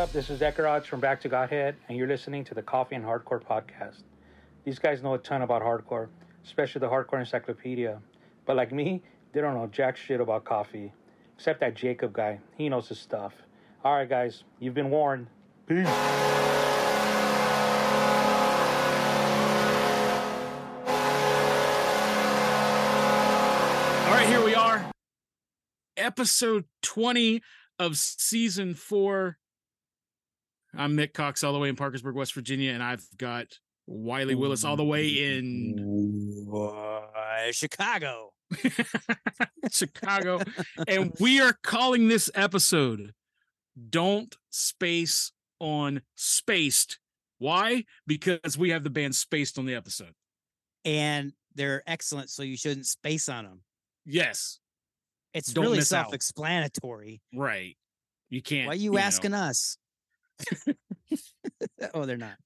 Up? This is Ekaraj from Back to Godhead, and you're listening to the Coffee and Hardcore podcast. These guys know a ton about hardcore, especially the Hardcore Encyclopedia. But like me, they don't know jack shit about coffee. Except that Jacob guy. He knows his stuff. Alright, guys, you've been warned. Peace. All right, here we are. Episode 20 of season four. I'm Mick Cox, all the way in Parkersburg, West Virginia, and I've got Wiley Willis all the way in Uh, Chicago. Chicago. and we are calling this episode Don't Space on Spaced. Why? Because we have the band Spaced on the episode. And they're excellent, so you shouldn't space on them. Yes, It's Don't really self-explanatory. right. You can't. Why are you, know. asking us? oh, they're not.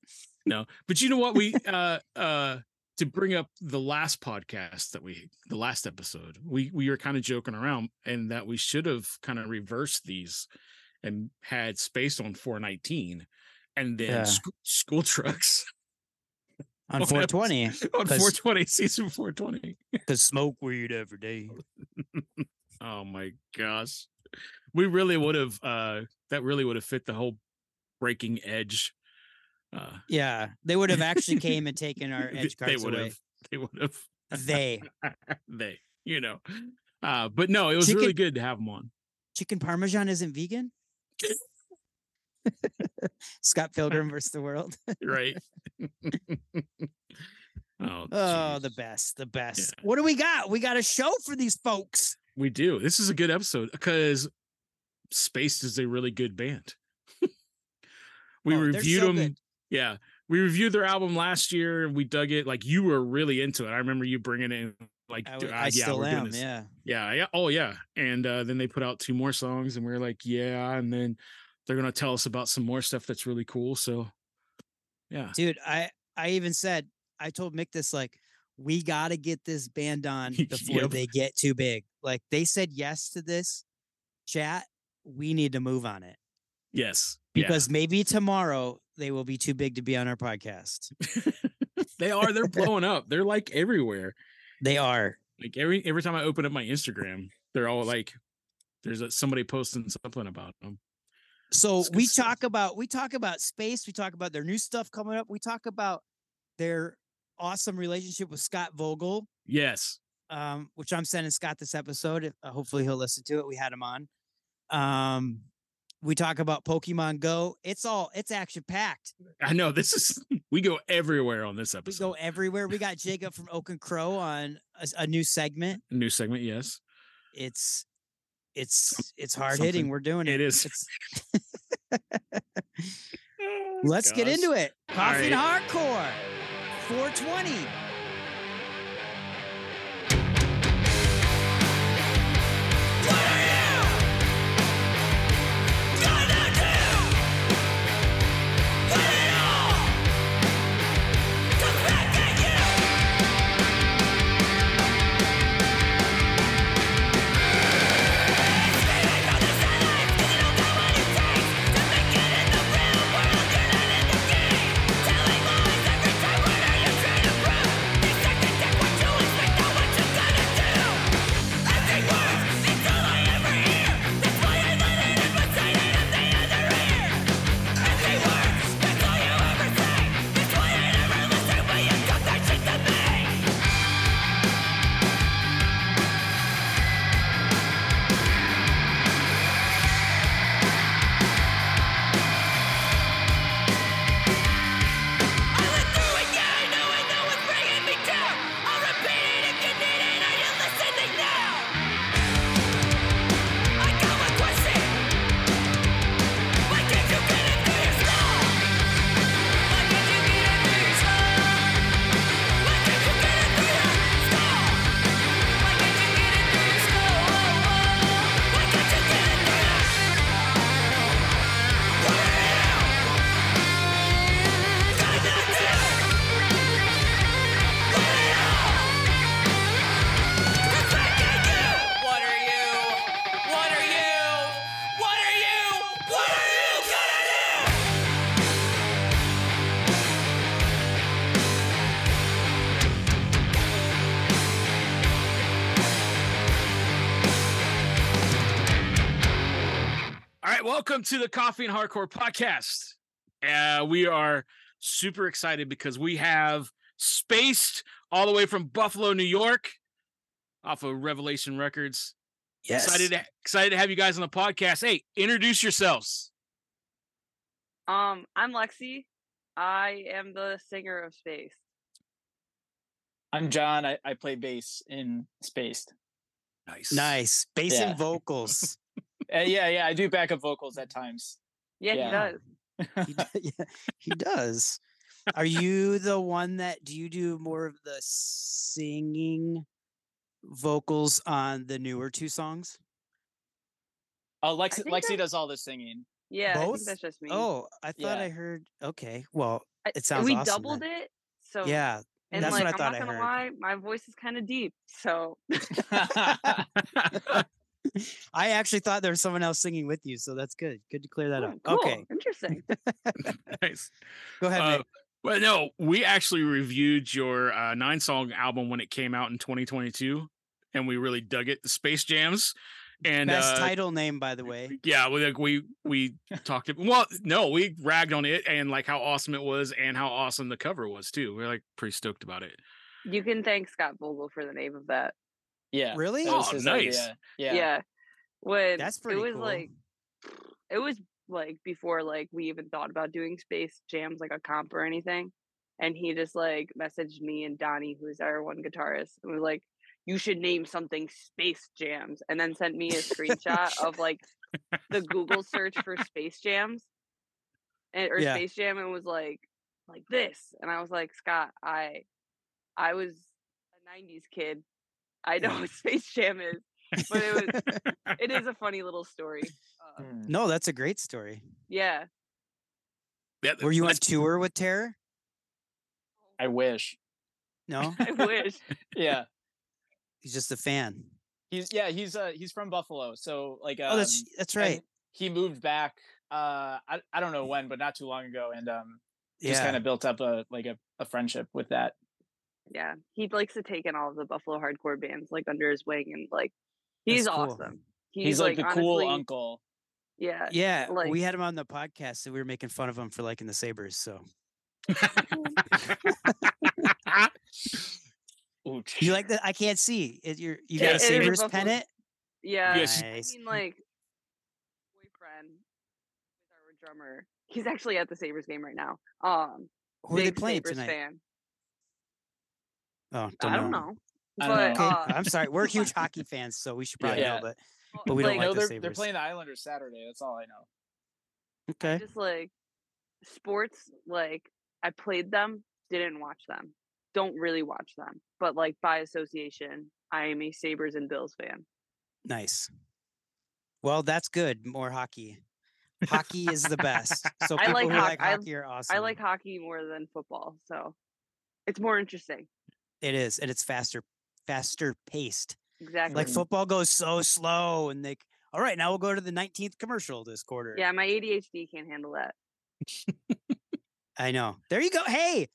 no but you know what we uh uh to bring up the last podcast that we the last episode we we were kind of joking around and that we should have kind of reversed these and had space on 419 and then Yeah. sc- school trucks On On 420, on 'Cause- 420 season 420 because smoke weed every day. oh my gosh we really would have uh that really would have fit the whole breaking edge uh Yeah, they would have actually came and taken our they- edge they cards would away. have they would have They they, you know. Uh, but no, it was really good to have them on. chicken parmesan isn't vegan. Scott Pilgrim versus the world. Right. oh, Oh, the best, the best. Yeah. What do we got? We got a show for these folks. we do. This is a good episode because Spaced is a really good band. We Oh, reviewed so them. good. Yeah. We reviewed their album last year and we dug it. Like you were really into it. I remember you bringing it in like I, "Dude, w- uh, I yeah, still we're doing am. this." Yeah. Yeah, yeah. Oh, yeah. And uh, then they put out two more songs, and we are like, yeah. And then they're gonna tell us about some more stuff that's really cool. So, yeah, dude i i even said i told mick this like we got to get this band on before Yep. they get too big like they said yes to this chat we need to move on it yes, yeah. because maybe tomorrow they will be too big to be on our podcast they are. They're blowing up. They're like everywhere. they are Like every every time I open up my Instagram, they're all like, there's a, somebody posting something about them. so we talk about we talk about space we talk about their new stuff coming up we talk about their awesome relationship with scott vogel Yes, um, which I'm sending Scott this episode. Uh, hopefully he'll listen to it. We had him on. Um, we talk about Pokemon Go. It's all it's action packed. I know. This is we go everywhere on this episode. We go everywhere. We got Jacob from Oak and Crow on a new segment. A New segment. Yes, It's it's it's hard hitting. We're doing it. it is. Let's get into it. Coffee and hardcore. 420. Welcome to the Coffee and Hardcore podcast. Uh, we are super excited because we have spaced all the way from Buffalo, New York, off of Revelation Records. Yes. Excited to, excited to have you guys on the podcast. Hey, introduce yourselves. Um, I'm Lexi. I am the singer of Space. I'm John. I, I play bass in Spaced. Nice. Nice. Bass Yeah. and vocals. Uh, yeah, yeah, I do backup vocals at times. Yeah, Yeah. he does. he, d- yeah, he does. Are you the one that do you do more of the singing vocals on the newer two songs? Oh, Lexi, Lexi does all the singing. Yeah, I Both? think that's just me. Oh, I thought Yeah. I heard. Okay, well, it sounds like we awesome doubled then. it. So yeah, and that's like what I I'm thought not I gonna heard. lie, my voice is kind of deep. So I actually thought there was someone else singing with you, so that's good. Good to clear that Oh, up. cool. Okay, interesting. nice. go ahead. Uh, well, no, we actually reviewed your uh, nine song album when it came out in 2022, and we really dug it. The Space Jams, and Best uh, title name, by the way. yeah, we like we we talked. ab- Well, no, we ragged on it and like how awesome it was and how awesome the cover was too. We are like pretty stoked about it. You can thank Scott Vogel for the name of that. Yeah. Really? Oh, nice. idea. Yeah. Yeah. When That's pretty it was cool. like it was like before like we even thought about doing space jams like a comp or anything. And he just like messaged me and Donnie, who's our one guitarist, and was like, You should name something space jams and then sent me a screenshot of like the Google search for space jams and or Yeah. space jam and was like like this. And I was like, Scott, I I was a nineties kid. I know what Space Jam is but it was it is a funny little story. Uh, Hmm. no, that's a great story. yeah. Yeah, Were you on tour with Terror? I wish. No, I wish. Yeah. he's just a fan. He's yeah, he's uh he's from Buffalo. So like um, oh, that's that's right. He moved back uh I, I don't know when, but not too long ago and um just Yeah, kind of built up a like a, a friendship with that. Yeah. He likes to take in all of the Buffalo hardcore bands like under his wing and like he's cool. awesome. He's, He's, like, the cool uncle. Yeah. yeah. like- we had him on the podcast, so we were making fun of him for liking the Sabres. So you like that? I can't see. It, you're, you Yeah, got a Sabres pennant. Yeah. Yes. I mean like boyfriend with our drummer. He's actually at the Sabres game right now. Um Who are they big playing Sabres tonight? fan. Oh, don't I don't know. I don't But know. Okay, uh, I'm sorry. We're huge hockey fans, so we should probably Yeah. know. But well, but we don't like, like know the they're they're playing the Islanders Saturday. That's all I know. okay, just like sports like i played them didn't watch them don't really watch them but like by association i am a sabres and bills fan nice. Well, that's good. More hockey. Hockey is the best. So I like who hoc- like I- hockey are awesome. i like hockey more than football so it's more interesting it is, and it's faster, faster paced. exactly Like football goes so slow, and they. All right, now we'll go to the 19th commercial this quarter. yeah my adhd can't handle that I know. There you go. Hey.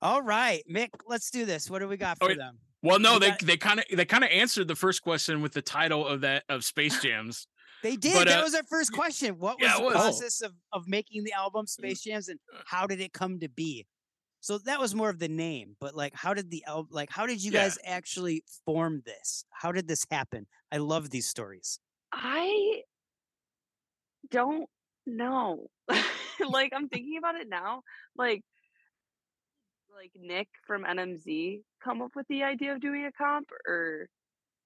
All right, Mick, let's do this. What do we got for yeah. them? well, no, We they got- they kind of they kind of answered the first question with the title of that of Space Jams. They did. But, that uh, was our first question. What was yeah, the it was. Oh. process of, of making the album Space Jams and how did it come to be? So that was more of the name, but like how did the like how did you Yeah. guys actually form this? How did this happen? I love these stories. i don't know like i'm thinking about it now like like nick from nmz come up with the idea of doing a comp or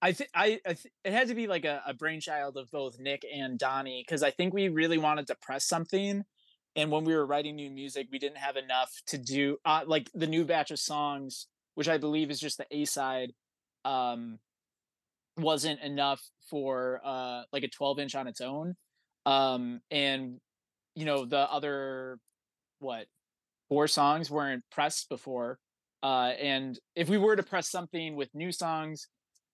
I think I, I th- it had to be like a, a brainchild of both Nick and Donnie because I think we really wanted to press something, and when we were writing new music, we didn't have enough to do uh, like the new batch of songs, which I believe is just the A side, um, wasn't enough for uh like a 12 inch on its own, um, and you know the other what four songs weren't pressed before, uh, and if we were to press something with new songs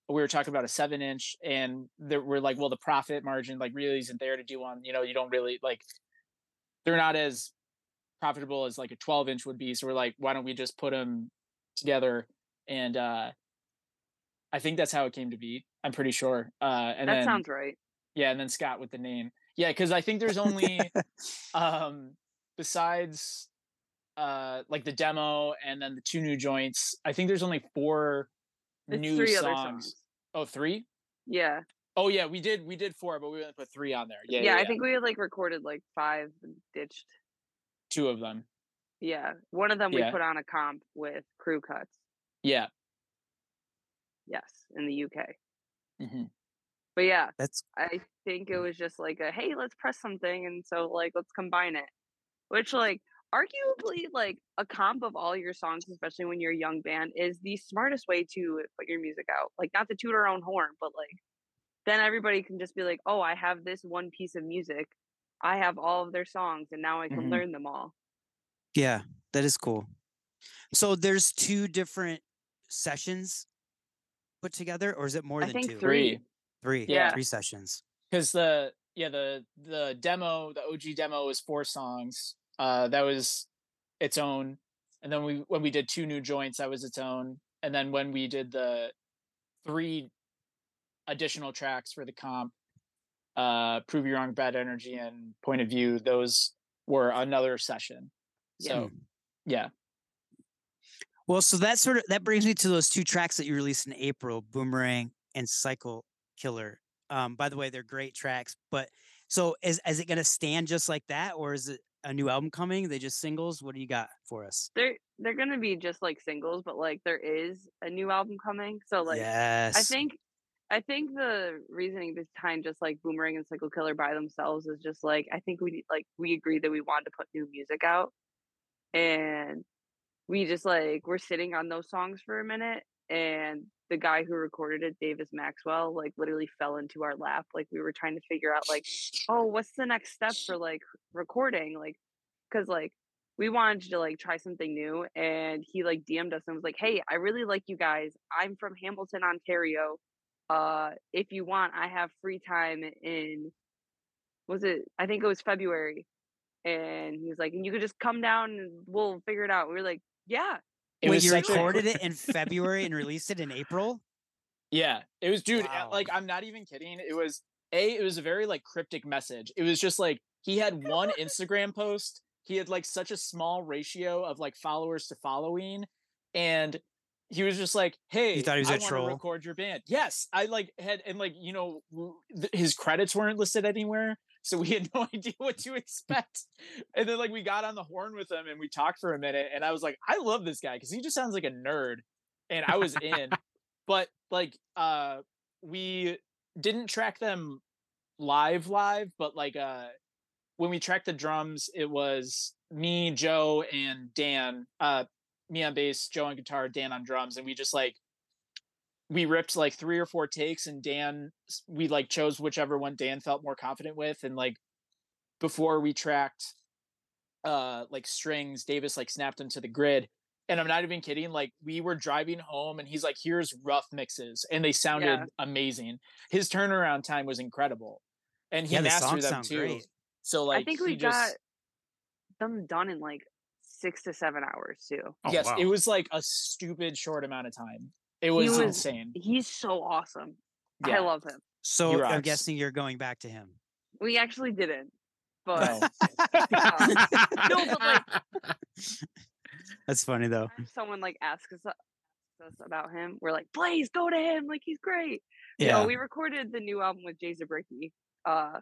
we were talking about a seven inch and there we're like well the profit margin like really isn't there to do one you know you don't really like they're not as profitable as like a 12 inch would be so we're like why don't we just put them together and uh I think that's how it came to be. I'm pretty sure. Uh, and that then sounds right. yeah, and then Scott with the name. Yeah, because I think there's only um besides uh like the demo and then the two new joints. I think there's only four It's new three songs. other songs. Oh, three? Yeah. Oh yeah, we did we did four, but we only put three on there. Yeah, Yeah, yeah, I think we had like recorded like five and ditched. two of them. Yeah. One of them Yeah. we put on a comp with crew cuts. Yeah. Yes, in the UK. hmm But yeah, That's I think it was just like a hey, let's press something, and so like let's combine it. Which like arguably like a comp of all your songs, especially when you're a young band, is the smartest way to put your music out. Like not to toot our own horn, but like then everybody can just be like, oh, I have this one piece of music. I have all of their songs, and now I can Mhm. learn them all. yeah, that is cool. So there's two different sessions put together, or is it more I than think two? three. Three. Yeah. Three sessions. because the yeah the the demo the og demo was four songs uh that was its own and then we when we did two new joints that was its own and then when we did the three additional tracks for the comp uh prove you wrong bad energy and point of view those were another session Yeah. so yeah Well, so that sort of that brings me to those two tracks that you released in April, Boomerang and Cycle Killer. Um, by the way, they're great tracks. But so is is it gonna stand just like that, or is it a new album coming? They just singles? What do you got for us? They're they're gonna be just like singles, but like there is a new album coming. So like yes. I think I think the reasoning behind just like Boomerang and Cycle Killer by themselves is just like I think we like we agreed that we wanted to put new music out, and we just like we're sitting on those songs for a minute, and the guy who recorded it, Davis Maxwell, like literally fell into our lap. Like we were trying to figure out like, oh, what's the next step for like recording, like, because like we wanted to like try something new and he like DM'd us and was like, "Hey, I really like you guys. I'm from Hamilton, Ontario. Uh if you want, I have free time in was it I think it was February." And he was like, "And you could just come down and we'll figure it out." We were like, "Yeah." it Wait, was you recorded it in February and released it in April? Yeah, it was, dude. Wow. Like, I'm not even kidding. It was a. It was a very like cryptic message. It was just like he had one Instagram post. He had like such a small ratio of like followers to following, and he was just like, "Hey, thought he was I a troll? record your band." Yes, I like had and like you know th- his credits weren't listed anywhere, so we had no idea what to expect. And then like we got on the horn with him and we talked for a minute, and I was like, "I love this guy because he just sounds like a nerd," and I was in but like uh we didn't track them live live but like uh when we tracked the drums it was me joe and dan uh me on bass joe on guitar dan on drums and we just like we ripped like three or four takes and dan we like chose whichever one dan felt more confident with and like before we tracked uh like strings davis like snapped them to the grid and i'm not even kidding like we were driving home and he's like here's rough mixes and they sounded Yeah. amazing his turnaround time was incredible and he Yeah, mastered songs them too great. so like I think he we just, got them done in like 6 to 7 hours too. Oh, yes wow. it was like a stupid short amount of time it was, was- insane He's so awesome. Yeah. I love him. So I'm guessing you're going back to him. We actually didn't. But No. no, but like That's funny though. if someone like asks us, us about him, we're like, please go to him. Like he's great. Yeah. No, we recorded the new album with Jay Zubricky, uh,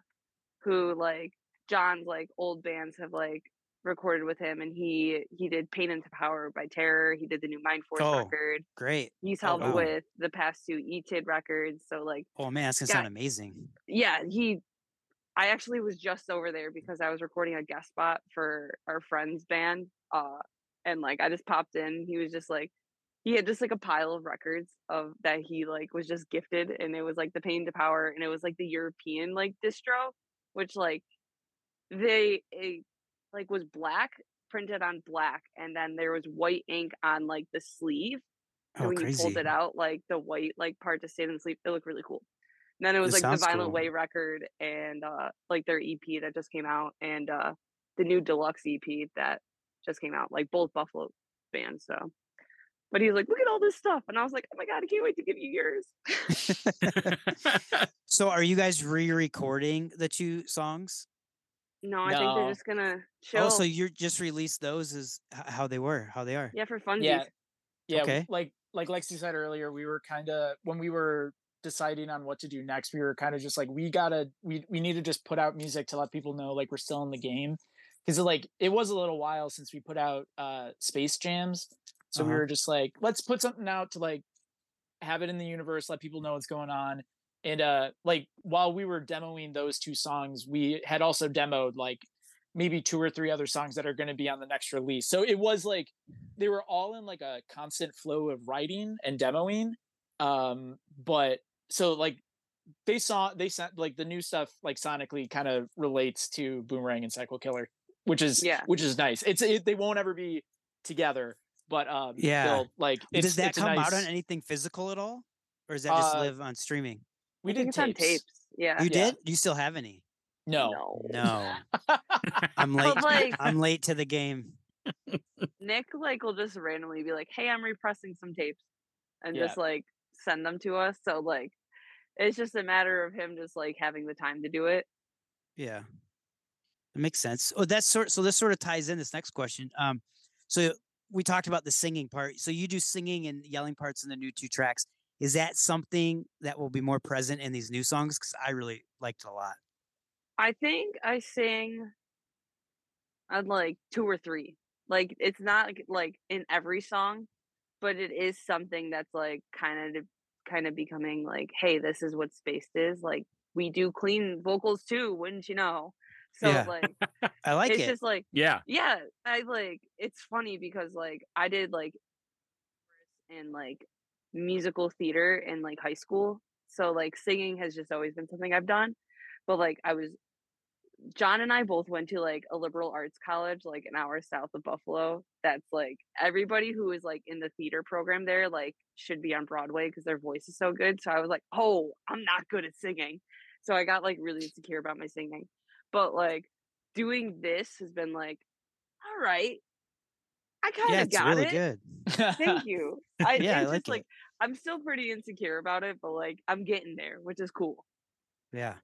who like John's like old bands have like recorded with him, and he he did "Pain into Power" by Terror. He did the new Mind Force Oh. record. Great. He's Oh, helped wow. with the past two ETID records. So like, Oh man, that's gonna Yeah. sound amazing. yeah, he. I actually was just over there because I was recording a guest spot for our friend's band. Uh, and like I just popped in. He was just like, he had just like a pile of records of that he like was just gifted, and it was like the Pain to Power, and it was like the European like distro, which like they it, like was black printed on black, and then there was white ink on like the sleeve. And Oh, when you pulled it out, like the white like part just stayed in the sleeve. It looked really cool. And then it was This like the Violent cool. Way record and uh like their EP that just came out and uh the new deluxe EP that just came out, like both Buffalo bands. So But he's like, look at all this stuff. And I was like, oh my God, I can't wait to give you yours. So are you guys re-recording the two songs? No, I think they're just gonna chill. Oh, so you're just released those as how they were, how they are. yeah, for fun. Yeah. Yeah, Okay. like like Lexi said earlier, we were kind of when we were deciding on what to do next, we were kind of just like we gotta we we need to just put out music to let people know like we're still in the game because like it was a little while since we put out uh space jams, so we Uh-huh. were just like let's put something out to like have it in the universe, let people know what's going on. And uh like while we were demoing those two songs, we had also demoed like maybe two or three other songs that are going to be on the next release. So it was like they were all in like a constant flow of writing and demoing. Um, but so like they saw they sent like the new stuff like sonically kind of relates to Boomerang and Cycle Killer, which is Yeah. which is nice. It's it, they won't ever be together, but um Yeah. like it's, Does that it's a come out on anything physical at all? Or does that just Uh, live on streaming? We I did it's on tapes. tapes. Yeah. You yeah. did? You still have any? No. No. I'm late. like- I'm late to the game. Nick like will just randomly be like, "Hey, I'm repressing some tapes," and Yeah. just like send them to us. So like, it's just a matter of him just like having the time to do it. Yeah. It makes sense. Oh, that's sort so this sort of ties in this next question. Um, so we talked about the singing part. So you do singing and yelling parts in the new two tracks. Is that something that will be more present in these new songs? Because I really liked it a lot. I think I sing on like two or three. Like it's not like, like in every song, but it is something that's like kind of kind of becoming like, hey, this is what spaced is. Like we do clean vocals too, wouldn't you know? So Yeah. like I like it's it. just like yeah. yeah i like it's funny because like i did like and like musical theater in like high school so like singing has just always been something i've done but like i was john and i both went to like a liberal arts college like an hour south of buffalo that's like everybody who is like in the theater program there like should be on broadway because their voice is so good so i was like oh i'm not good at singing. So i got like really insecure about my singing but like doing this has been like all right i kind of yeah, it's got really it good. thank you i Yeah, I it's like just like it. i'm still pretty insecure about it but like i'm getting there which is cool Yeah.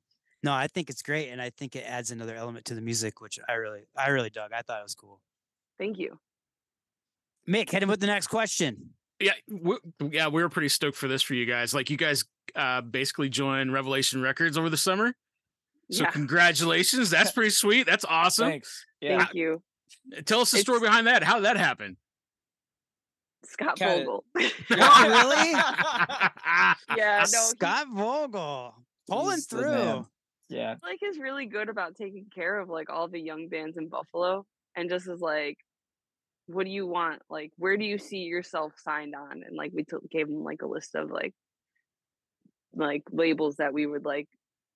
No, I think it's great, and I think it adds another element to the music, which I really, I really dug. I thought it was cool. thank you Mick, hit him with the next question. Yeah, we, yeah, we were pretty stoked for this for you guys. Like you guys uh basically joined Revelation Records over the summer. So yeah congratulations. That's pretty sweet. That's awesome. Thanks. Yeah. thank you Uh, tell us the story behind that. How did that happen? scott Kinda- vogel oh, really? yeah no he- Scott Vogel pulling through. Yeah. like is really good about taking care of like all the young bands in Buffalo and just is like what do you want like where do you see yourself signed on and like we t- gave him like a list of like like labels that we would like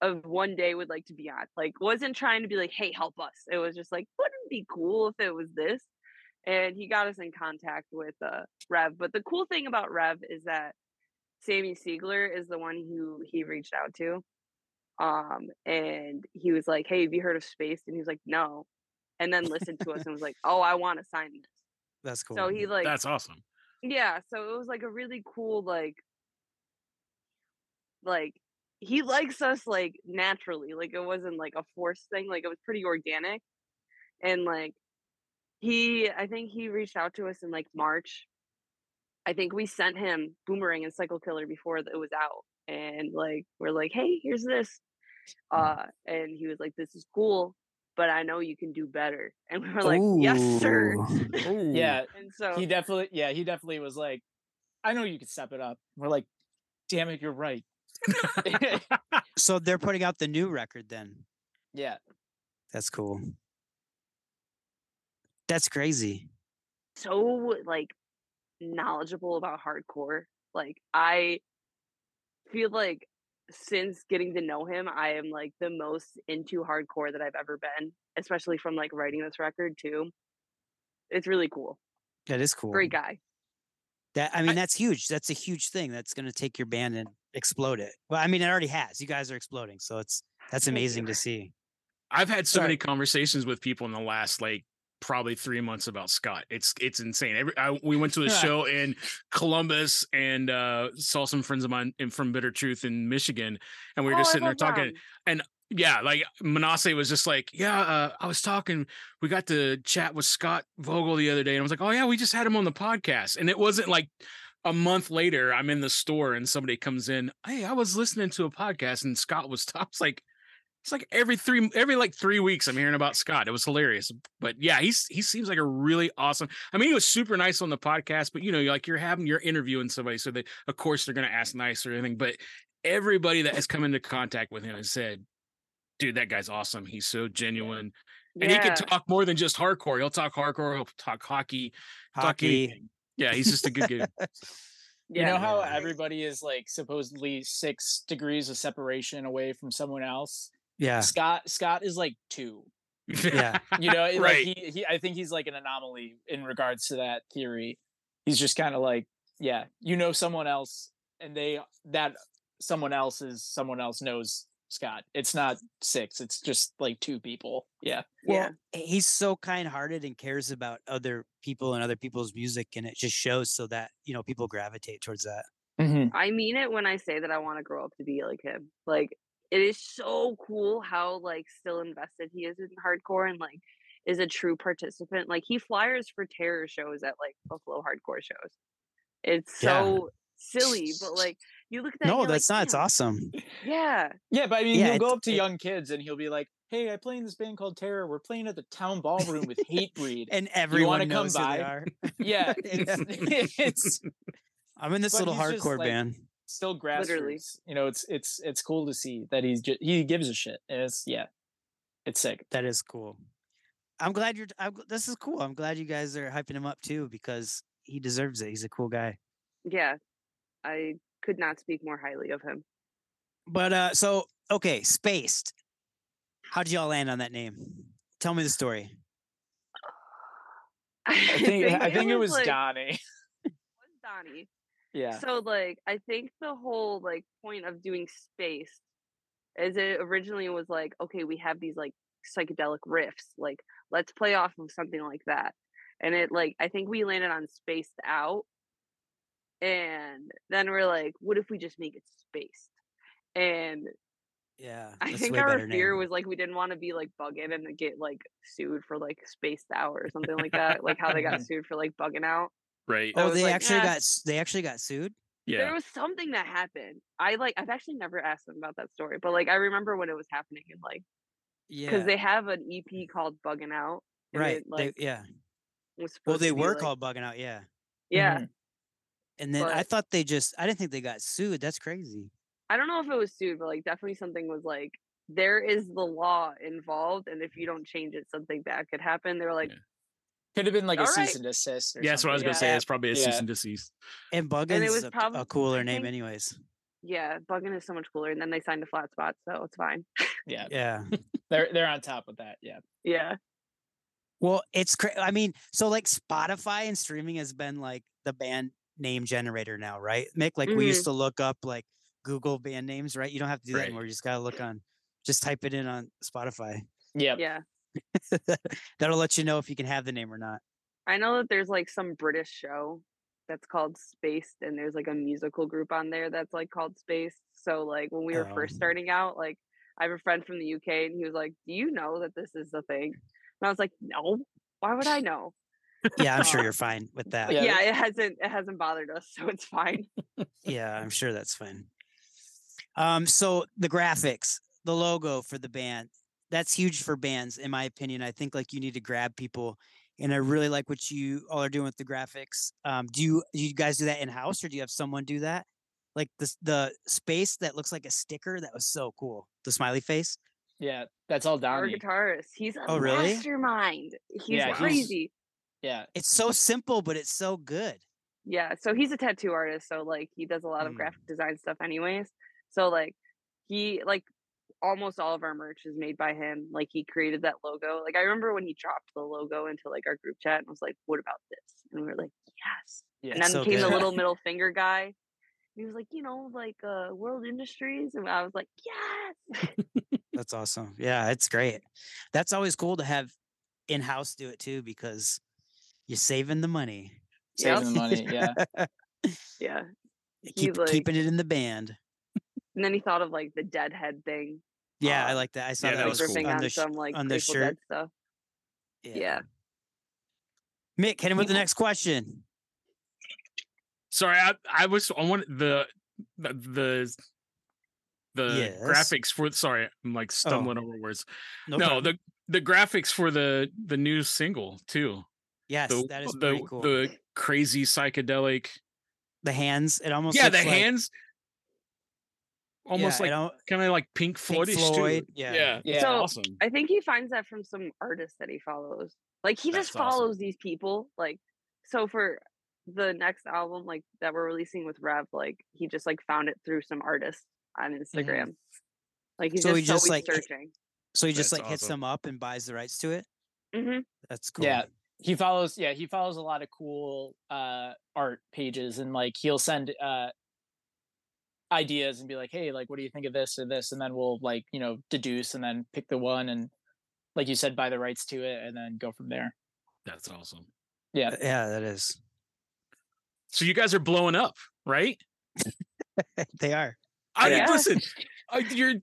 of one day would like to be on like wasn't trying to be like hey help us. It was just like wouldn't it be cool if it was this? And he got us in contact with uh rev but the cool thing about rev is that sammy siegler is the one who he reached out to um and he was like hey have you heard of space? And he was like no. And then listened to us and was like oh i want to sign this. That's cool. so he like That's awesome. yeah so it was like a really cool like like he likes us like naturally like it wasn't like a forced thing like it was pretty organic and like he i think he reached out to us in like march i think we sent him boomerang and cycle killer before it was out and like we're like hey here's this uh and he was like this is cool but i know you can do better and we were like yes sir Yeah. and so He definitely yeah, he definitely was like, I know you could step it up. We're like, damn it, you're right. So they're putting out the new record then. yeah. That's cool. That's crazy. so like knowledgeable about hardcore. Like I feel like since getting to know him, I am like the most into hardcore that I've ever been, especially from like writing this record too. It's really cool. That is cool. Great guy. That I mean, that's huge. That's a huge thing. That's going to take your band and explode it. Well, I mean, it already has. You guys are exploding, so it's that's amazing to see. I've had so Sorry. many conversations with people in the last like probably three months about Scott. It's it's insane. Every I, we went to a show in Columbus and uh, saw some friends of mine in, from Bitter Truth in Michigan, and we were Oh, just I sitting there love talking. them. Yeah, like Manasseh was just like, yeah, uh, I was talking. We got to chat with Scott Vogel the other day, and I was like, oh yeah, we just had him on the podcast, and it wasn't like a month later. I'm in the store and somebody comes in. Hey, I was listening to a podcast, and Scott was. I was like, it's like every three every like three weeks I'm hearing about Scott. It was hilarious. But yeah, he's he seems like a really awesome. I mean, he was super nice on the podcast, but you know, you like you're having you're interviewing somebody, so that of course they're gonna ask nice or anything. But everybody that has come into contact with him has said, dude, that guy's awesome. He's so genuine. And he can talk more than just hardcore. He'll talk hardcore, he'll talk hockey, Hockey. anything. Yeah, he's just a good dude. You know how everybody is like supposedly six degrees of separation away from someone else? Yeah. Scott Scott is like two. Yeah. You know, like Right. he, he I think he's like an anomaly in regards to that theory. He's just kind of like, yeah, you know someone else and they that someone else is someone else knows Scott. It's not six, it's just like two people. Yeah. Yeah. He's so kind-hearted and cares about other people and other people's music, and it just shows so that you know people gravitate towards that. Mm-hmm. I mean it when I say that I want to grow up to be like him. Like it is so cool how like still invested he is in hardcore and like is a true participant. Like he flyers for terror shows at like Buffalo hardcore shows. It's Yeah. so silly, but like you look at that. No, that's like, not. It's awesome. Yeah, Yeah, but I mean, Yeah, he'll go up to it- young kids and he'll be like, "Hey, I play in this band called Terror. We're playing at the town ballroom with Hatebreed." And everyone wanna come knows who by? they are. yeah, it's it's I'm in this little hardcore like, band. still Literally. grassroots. You know, it's it's it's cool to see that he's just he gives a shit. And it's yeah, it's sick. That is cool. I'm glad you're. I'm, this is cool. I'm glad you guys are hyping him up too because he deserves it. He's a cool guy. yeah. I could not speak more highly of him. But uh, so okay, spaced. How did y'all land on that name? Tell me the story. I think I think it was like, Donnie. it was Donnie. Yeah. So like I think the whole like point of doing space is it originally was like, okay, we have these like psychedelic riffs, like let's play off of something like that. And it like I think we landed on spaced out. And then we're like, what if we just make it spaced? And Yeah, I think our fear name. was like we didn't want to be like bugging and get like sued for like spaced out or something like that. like how they got sued for like bugging out. right. I Oh, they like, actually "Eh." got. They actually got sued. Yeah. There was something that happened. I like I've actually never asked them about that story, but like I remember when it was happening and like Yeah, because they have an EP called Bugging Out. right. It, like they, yeah. was Well, they were like- called bugging out. Yeah, Yeah. Mhm. And then I thought they just. I didn't think they got sued. That's crazy. I don't know if it was sued, but like definitely something was like there is the law involved, and if you don't change it, something bad could happen. They were like, Yeah. Could have been like a All cease right. and desist. Or Yeah, that's what I was something. gonna say. Yeah. It's probably a cease Yeah. and desist. And bugging was is a, prob- a cooler I name, anyways. yeah, Buggin is so much cooler. And then they signed a flat spot, so it's fine. Yeah, Yeah. they're they're on top of that. Yeah. Yeah. Well, it's cra- I mean, so like Spotify and streaming has been like the band name generator now, right? Mick, like we used mm-hmm. to look up like Google band names, right? You don't have to do that anymore. You just gotta look on, just type it in on Spotify. Yep. Yeah. That'll let you know if you can have the name or not. I know that there's like some British show that's called Spaced, and there's like a musical group on there that's like called Spaced. So like when we were oh, first Oh. starting out, like I have a friend from the UK, and he was like, "Do you know that this is the thing?" And I was like, "No, why would I know?" Yeah, I'm sure you're fine with that. Yeah. Yeah, it hasn't it hasn't bothered us, so it's fine. Yeah, I'm sure that's fine. Um, so the graphics, the logo for the band, that's huge for bands, in my opinion. I think like you need to grab people, and I really like what you all are doing with the graphics. Um, do you do you guys do that in house, or do you have someone do that? Like the the space that looks like a sticker that was so cool. The smiley face. Yeah. That's all down Our Donnie. guitarist, he's a Oh, really? mastermind. He's Yeah, he's- crazy. Yeah. It's so simple, but it's so good. Yeah, so he's a tattoo artist, so like he does a lot of Mm. graphic design stuff anyways. So like he like almost all of our merch is made by him. Like he created that logo. Like I remember when he dropped the logo into like our group chat and was like, "What about this?" And we were like, "Yes." Yeah. and then so came the little middle finger guy. He was like, "You know, like uh World Industries," and I was like, "Yes." That's awesome. Yeah, it's great. That's always cool to have in house do it too because you're saving the money. Yep. Saving the money. Yeah. Yeah. Keep like- keeping it in the band. And then he thought of like the deadhead thing. Yeah, I um, like that. I saw yeah, that, that was was cool. on on the sh- some like on the shirt. Dead stuff. Yeah. Mick, hit him with the next question. Sorry, I, I was I wanted the the the, the Yes. graphics for sorry, I'm like stumbling over words. No, No, the the graphics for the the new single too. Yes, The that is the, pretty cool. The, the crazy psychedelic. The hands, it almost Yeah, looks the like, hands almost yeah, like kind of like Pink Floydish. Floyd, yeah. yeah, Yeah. So, awesome. I think he finds that from some artists that he follows. Like he just That's awesome. follows these people. Like so for the next album, like that we're releasing with Rev, like he just like found it through some artists on Instagram. Like he's Mm-hmm. So he just, just, always like, searching. so he just That's like hits them up and buys the rights to it. hmm That's cool. Yeah. He follows yeah, he follows a lot of cool uh art pages and like he'll send uh ideas and be like, "Hey, like what do you think of this or this?" and then we'll like, you know, deduce and then pick the one and like you said buy the rights to it and then go from there. That's awesome. Yeah. yeah, that is. So you guys are blowing up, right? they are. I Yeah. listen. I, you're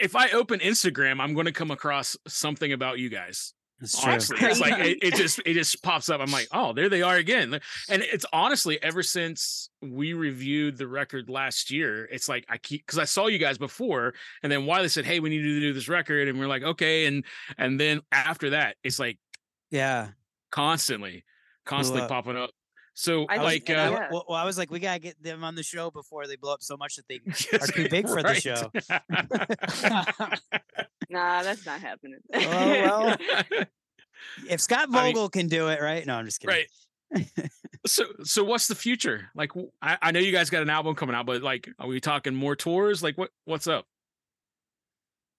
if I open Instagram, I'm going to come across something about you guys. That's oh, true. Honestly, it's like it, it just it just pops up. I'm like, oh, there they are again. And it's honestly ever since we reviewed the record last year, it's like I keep because I saw you guys before, and then Wiley said, hey, we need to do this record, and we're like, okay, and and then after that, it's like Yeah. constantly, constantly popping up. So I like, and I uh, w- yeah. well, well, I was like, we gotta get them on the show before they blow up so much that they are too big for the show. Nah, that's not happening. well. if Scott I mean- Vogel can do it, right? No, I'm just kidding. right. so so what's the future? Like, I know you guys got an album coming out, but like, are we talking more tours? Like, what what's up?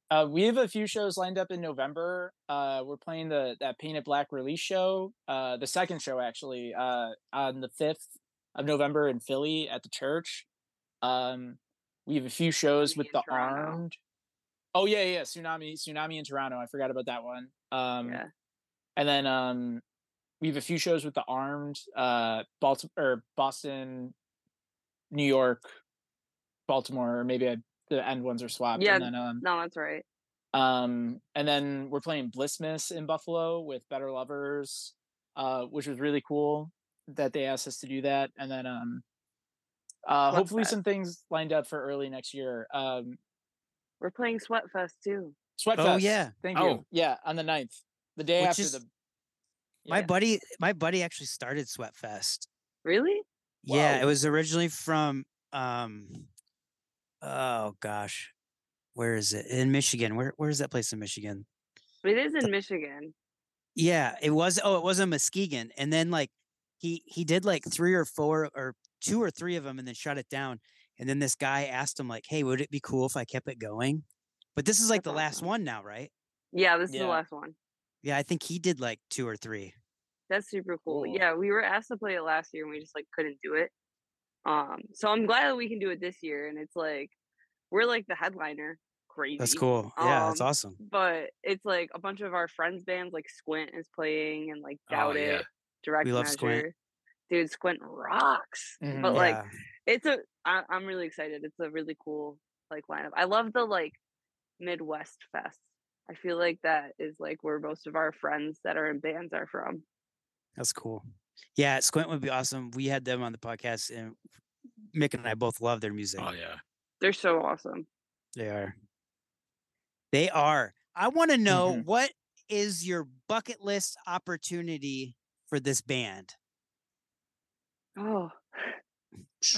Uh, we have a few shows lined up in November. Uh, we're playing the that Painted Black release show, uh, the second show actually, uh, on the fifth of November in Philly at the church. Um, we have a few shows Tsunami with the Toronto. Armed. Oh yeah, yeah, tsunami, tsunami in Toronto. I forgot about that one. Um, yeah. and then um, we have a few shows with the Armed, uh, Baltimore Boston, New York, Baltimore, or maybe I, the end ones are swapped. Yeah, and then um, No, that's right. um, and then we're playing Blissmas in Buffalo with Better Lovers, uh, which was really cool that they asked us to do that. And then um, uh, hopefully Sweatfest. some things lined up for early next year. Um, We're playing Sweatfest too. Sweatfest. Oh, yeah. Thank you. Oh. Yeah, on the 9th. The day Which after is- the My Yeah. buddy, my buddy actually started Sweatfest. Really? Yeah, Wow. it was originally from um oh gosh. Where is it? In Michigan. Where where is that place in Michigan? It is in Michigan. Yeah, it was oh, it was in Muskegon. And then like he he did like three or four or two or three of them and then shut it down. And then this guy asked him like, "Hey, would it be cool if I kept it going?" But this is like That's the last awesome. one now, right? Yeah, this is Yeah. the last one. Yeah, I think he did like two or three. That's super cool. Cool. Yeah, we were asked to play it last year and we just like couldn't do it. Um, so I'm glad that we can do it this year. And it's like we're like the headliner. Crazy. That's cool. Yeah, that's Um, awesome. But it's like a bunch of our friends' bands, like Squint is playing and like Oh, Doubt yeah. It, Direct love Measure. Squint. Dude, Squint rocks. Mhm. But like yeah. it's a I, I'm really excited. It's a really cool like lineup. I love the like Midwest Fest. I feel like that is like where most of our friends that are in bands are from. That's cool. Yeah, Squint would be awesome. We had them on the podcast, and Mick and I both love their music. Oh yeah. They're so awesome. They are. They are. I want to know Mhm. what is your bucket list opportunity for this band? Oh.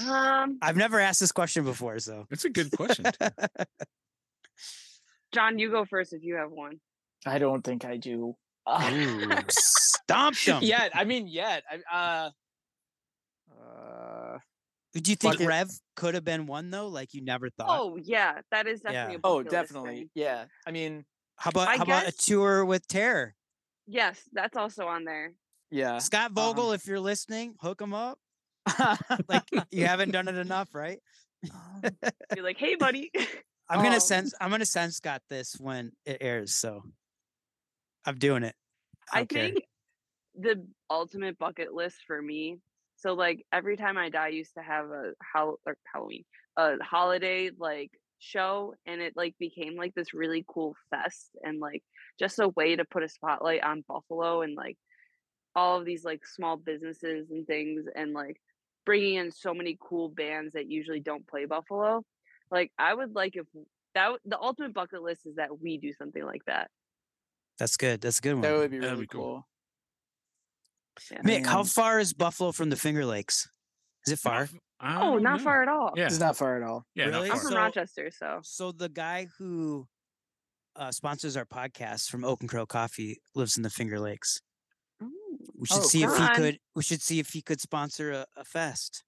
Um, I've never asked this question before, so. That's a good question. John, you go first if you have one. I don't think I do. Ooh, stomped them. yeah, I mean, yet. I, uh, uh, Do you think Bucket- Rev could have been one though? Like you never thought? Oh yeah, that is definitely Yeah. a oh, definitely. thing. Yeah. I mean, how about I how about a tour with Terror? Yes, that's also on there. yeah. Scott um, Vogel, if you're listening, hook him up. Like you haven't done it enough, right? You're like, hey buddy. I'm gonna Um, send I'm gonna send Scott this when it airs. So I'm doing it. I Okay. think the ultimate bucket list for me. So like every time I die, I used to have a hol- or Halloween, a holiday like show, and it like became like this really cool fest and like just a way to put a spotlight on Buffalo and like all of these like small businesses and things, and like bringing in so many cool bands that usually don't play Buffalo. Like I would like if that the ultimate bucket list is that we do something like that. That's good. That's a good one. That would be really be cool. cool. Yeah. Mick, how far is Buffalo from the Finger Lakes? Is it far? Oh, don't know. far at all. Yeah, It's not far at all. yeah, Really? I'm from So- Rochester, so So the guy who uh, sponsors our podcast from Oak and Crow Coffee lives in the Finger Lakes. We should Oh, see if he John. could. We should see if he could sponsor a, a fest.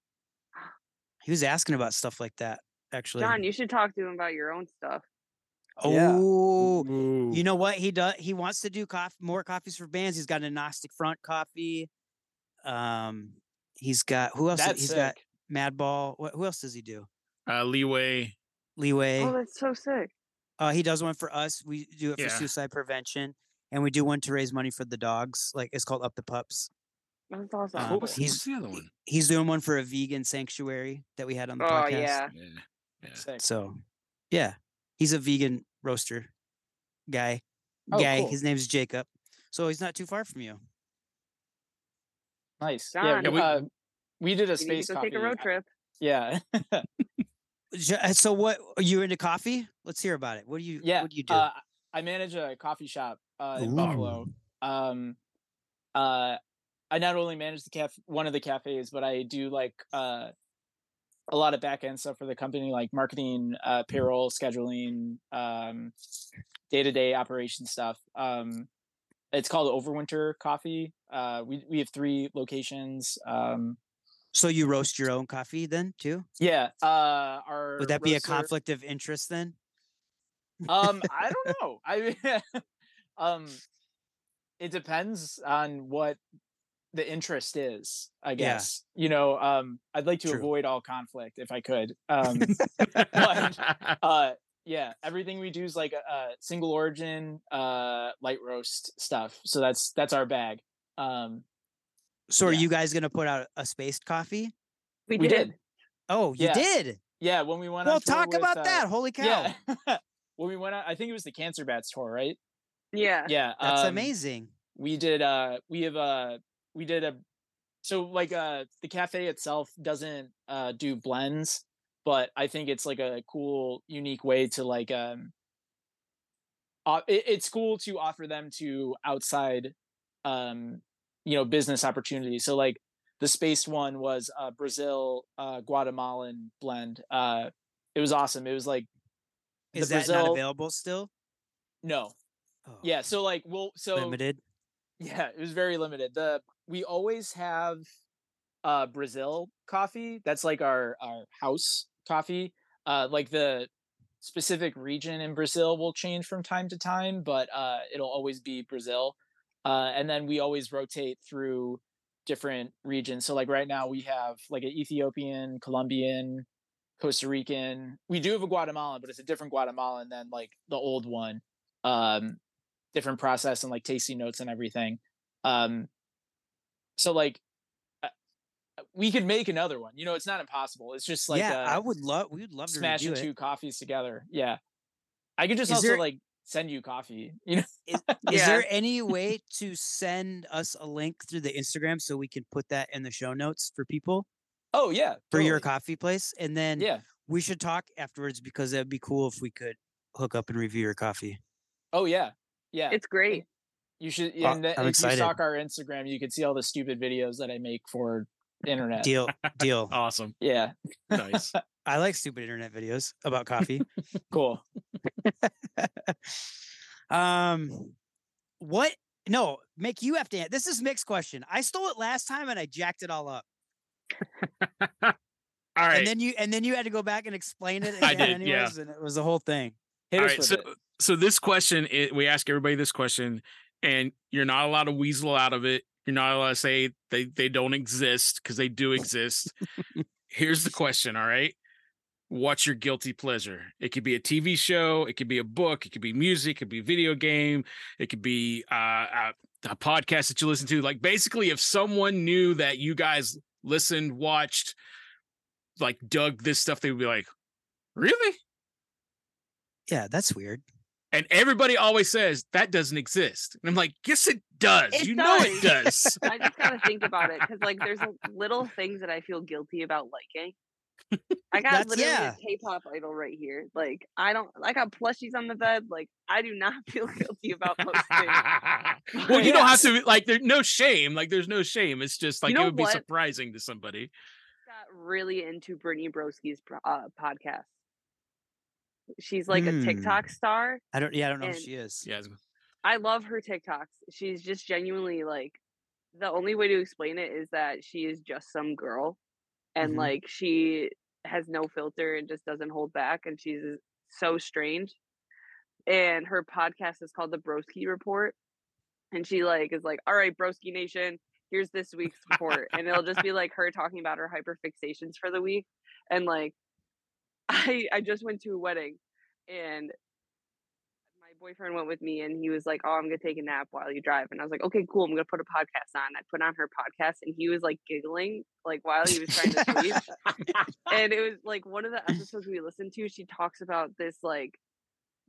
He was asking about stuff like that. Actually, John, you should talk to him about your own stuff. Yeah. oh, Ooh. you know what he does? He wants to do coffee, more coffees for bands. He's got an agnostic front coffee. Um, he's got who else? That's he's sick. got Madball. What? Who else does he do? uh, leeway. Leeway. Oh, that's so sick. Uh, he does one for us. We do it for Yeah. suicide prevention, and we do one to raise money for the dogs. Like it's called Up the Pups. That's awesome. Um, Cool. he's- What's the other one? He's doing one for a vegan sanctuary that we had on the Oh podcast. yeah. Yeah, yeah. So, yeah, he's a vegan roaster guy. Oh, guy. cool. His name's Jacob. So he's not too far from you. Nice. John. Yeah, Yeah, we, we- uh, we did a You need space to go take a road trip. Yeah. Uh, So what? Are you into coffee? Let's hear about it. What do you? yeah. What do you do? Uh, I manage a coffee shop uh, in Ooh. Buffalo. Um, uh, I not only manage the caf- one of the cafes, but I do like uh, a lot of back end stuff for the company, like marketing, uh, payroll, scheduling, um, day to day operation stuff. Um, it's called Overwinter Coffee. Uh, we we have three locations. Um, so you roast your own coffee then too? yeah. Uh, our Would that be a conflict of interest then? um i don't know i mean, um it depends on what the interest is i Yeah. guess you know um i'd like to True. avoid all conflict if i could um but uh yeah everything we do is like a, a single origin uh light roast stuff so that's that's our bag um So are Yeah. you guys gonna put out a spaced coffee? We, we did. did Oh, you Yeah. did. yeah when we went Well, talk with, about uh, that. Holy cow! yeah when we went out i think it was the cancer bats tour right Yeah. yeah That's um, amazing. we did uh we have uh we did a so like uh the cafe itself doesn't uh do blends but i think it's like a cool unique way to like um uh, it, it's cool to offer them to outside um you know business opportunities so like the spaced one was uh brazil uh guatemalan blend uh it was awesome it was like Is that not Brazil- available still? no Oh, yeah so like well so limited. yeah, it was very limited. The we always have uh Brazil coffee. That's like our our house coffee. Uh like the specific region in Brazil will change from time to time, but uh it'll always be Brazil. Uh and then we always rotate through different regions. So like right now we have like an Ethiopian, Colombian, Costa Rican. We do have a Guatemalan, but it's a different Guatemalan than like the old one. Um different process and like tasting notes and everything. Um, so like uh, we could make another one. You know, it's not impossible. It's just like yeah, uh, I would love. We would love to smash review two it. coffees together. Yeah, I could just Is also there- like send you coffee. You know, Is Yeah. there any way to send us a link through the Instagram so we can put that in the show notes for people oh yeah, for your coffee place? And then Yeah. we should talk afterwards because that'd be cool if we could hook up and review your coffee. Oh yeah, yeah. It's great. You should. Uh, And th- I'm if excited. you stalk our Instagram, you can see all the stupid videos that I make for internet. Deal, deal. Awesome. Yeah, Nice. I like stupid internet videos about coffee. cool. um, what? No, Mick, you have to. an- This is Mick's question. I stole it last time and I jacked it all up. All right. And then you and then you had to go back and explain it again I did, yeah. and it was the whole thing. Hit All us right, with so it. so this question, i we ask everybody this question, and you're not allowed to weasel out of it. You're not allowed to say they they don't exist because they do exist. Here's the question. All right, what's your guilty pleasure? It could be a TV show, it could be a book, it could be music, it could be a video game, it could be uh, uh the podcast that you listen to. Like basically, if someone knew that you guys listened, watched, like dug this stuff, they would be like, "Really?" Yeah, that's weird. And everybody always says that doesn't exist. And I'm like, yes, it does. It you know it does. I just gotta think about it because like there's little things that I feel guilty about liking. I got That's- literally yeah. a K-pop idol right here. Like I don't, I got plushies on the bed. Like I do not feel guilty about most things. well, you don't have to like there's no shame. Like there's no shame. It's just like know it would be surprising to somebody. got really into Brittany Broski's uh, podcast. She's like Hmm. a TikTok star. I don't. Yeah, I don't know And- if she is. Yeah. I love her TikToks. She's just genuinely like the only way to explain it is that she is just some girl and Mhm. like she has no filter and just doesn't hold back and she's so strange. And her podcast is called the Broski Report. And she like is like, "All right, Broski Nation, here's this week's report." and it'll just be like her talking about her hyperfixations for the week and like I I just went to a wedding and my boyfriend went with me and he was like, Oh, I'm gonna take a nap while you drive. And I was like, Okay, cool, I'm gonna put a podcast on. I put on her podcast and he was like giggling like while he was trying to sleep. and it was like one of the episodes we listened to, she talks about this like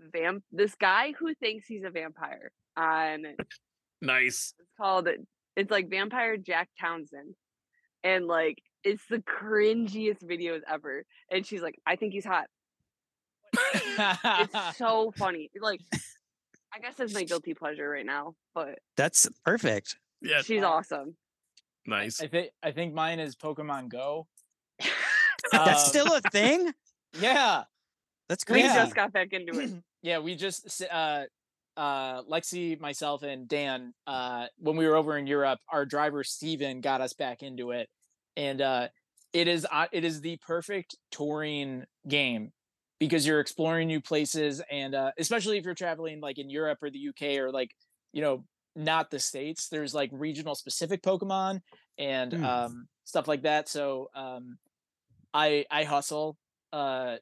vamp this guy who thinks he's a vampire on nice. it's called it's like Vampire Jack Townsend. And like it's the cringiest videos ever. And she's like, I think he's hot. It's so funny. Like I guess it's my guilty pleasure right now, but That's perfect. Yeah. she's awesome. Nice. I think I think mine is Pokemon Go. That's Um, still a thing. yeah. That's We crazy. just got back into it. yeah, we just uh uh Lexi, myself, and Dan, uh, when we were over in Europe, our driver Steven got us back into it. And uh it is uh, it is the perfect touring game because you're exploring new places and uh especially if you're traveling like in Europe or the UK or like, you know, not the States, there's like regional specific Pokemon and Hmm. um stuff like that. So um I I hustle, uh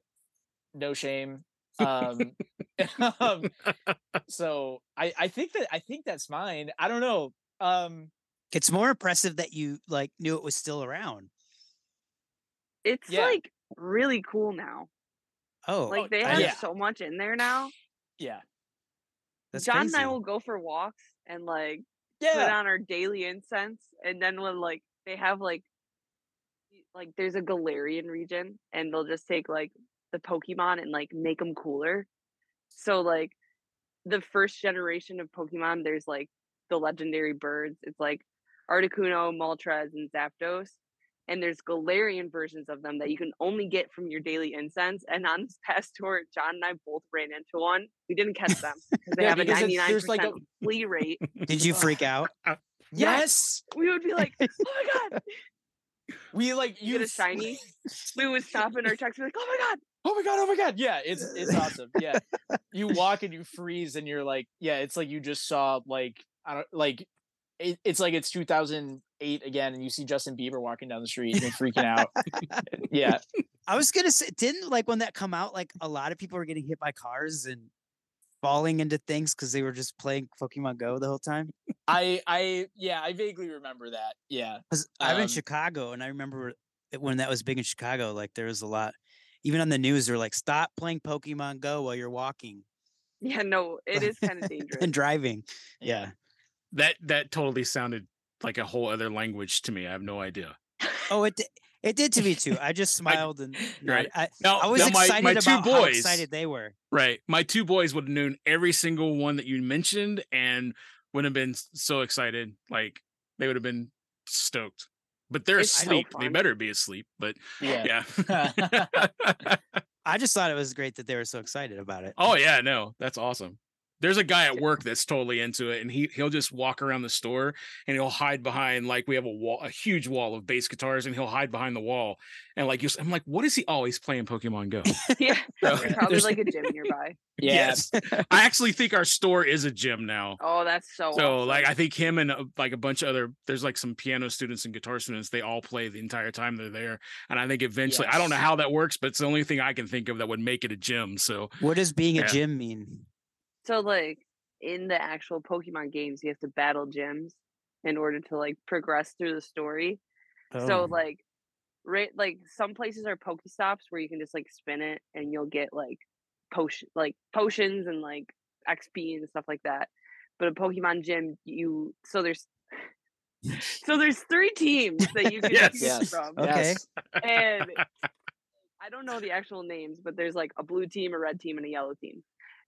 no shame. Um um, so I I think that I think that's mine. I don't know. Um It's more impressive that you like knew it was still around. It's Yeah. like really cool now. Oh, Like they have yeah. so much in there now. yeah. that's John and I will go for walks and like put on our daily incense and then when like they have like like there's a Galarian region and they'll just take like the Pokemon and like make them cooler. So like the first generation of Pokemon, there's like the legendary birds. It's like Articuno, Moltres, and Zapdos. And there's Galarian versions of them that you can only get from your daily incense. And on this past tour, John and I both ran into one. We didn't catch them because they Yeah, have a because it's- 99% there's like a- flee rate. Did you freak out? Uh, yes. We would be like, oh my God, We like you you get a shiny. we would stop in our tracks and be like, oh my God. Oh my god, oh my god. Yeah, it's it's awesome. Yeah. You walk and you freeze and you're like, yeah, it's like you just saw like I don't like it, it's like it's 2008 again and you see Justin Bieber walking down the street and freaking out. yeah. I was gonna say, didn't like when that come out, like a lot of people were getting hit by cars and falling into things because they were just playing Pokemon Go the whole time. I I yeah, I vaguely remember that. Yeah. Because I'm in Um, Chicago, and I remember when that was big in Chicago. Like there was a lot, even on the news, they're like, "Stop playing Pokemon Go while you're walking Yeah, no, it is kind of dangerous. and driving." Yeah. That that totally sounded like a whole other language to me. I have no idea. Oh, it it did to me too. I just smiled and Right. I, Now, I was now my, excited my about two how boys, excited they were. right? My two boys would have known every single one that you mentioned and would have been so excited. Like they would have been stoked. But they're It's asleep. they better be asleep. But Yeah. yeah. I just thought it was great that they were so excited about it. Oh yeah, no, that's awesome. There's a guy at work that's totally into it, and he he'll just walk around the store and he'll hide behind like we have a wall, a huge wall of bass guitars, and he'll hide behind the wall and like you. I'm like, what is he always playing Pokemon Go? yeah, So, there's probably there's- like a gym nearby. Yeah. Yes, I actually think our store is a gym now. Oh, that's so. So like I think him and uh, like a bunch of other there's like some piano students and guitar students they all play the entire time they're there and I think eventually I don't know how that works but it's the only thing I can think of that would make it a gym so What does being Yeah. a gym mean? So like in the actual Pokemon games, you have to battle gyms in order to like progress through the story. Oh, so Oh. like right like some places are Pokestops where you can just like spin it and you'll get like potion like potions and like XP and stuff like that. But a Pokemon gym you so there's so there's three teams that you can Yes. choose Yes. from. Okay. And I don't know the actual names, but there's like a blue team, a red team, and a yellow team.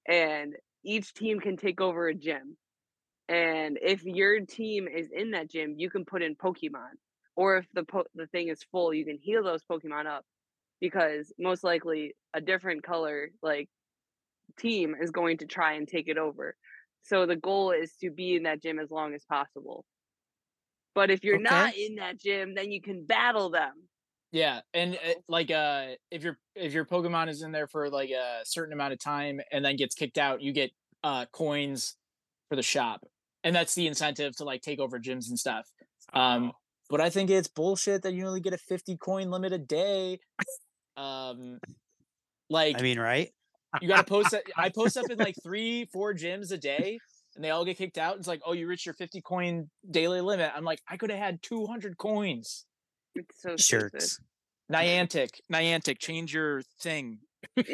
And each team can take over a gym. And if your team is in that gym, you can put in Pokemon. Or if the po- the thing is full, you can heal those Pokemon up because most likely a different color like team is going to try and take it over. So the goal is to be in that gym as long as possible. But if you're not in that gym, then you can battle them. Yeah, and uh, like uh, if your if your Pokemon is in there for like a certain amount of time and then gets kicked out, you get uh coins for the shop, and that's the incentive to like take over gyms and stuff. Um, but I think it's bullshit that you only get a fifty coin limit a day. Um, like I mean, right? you got to post that. I post up in like three, four gyms a day, and they all get kicked out. It's like, oh, you reached your fifty coin daily limit. I'm like, I could have had two hundred coins. It's so Shirts. Niantic, Niantic, change your thing.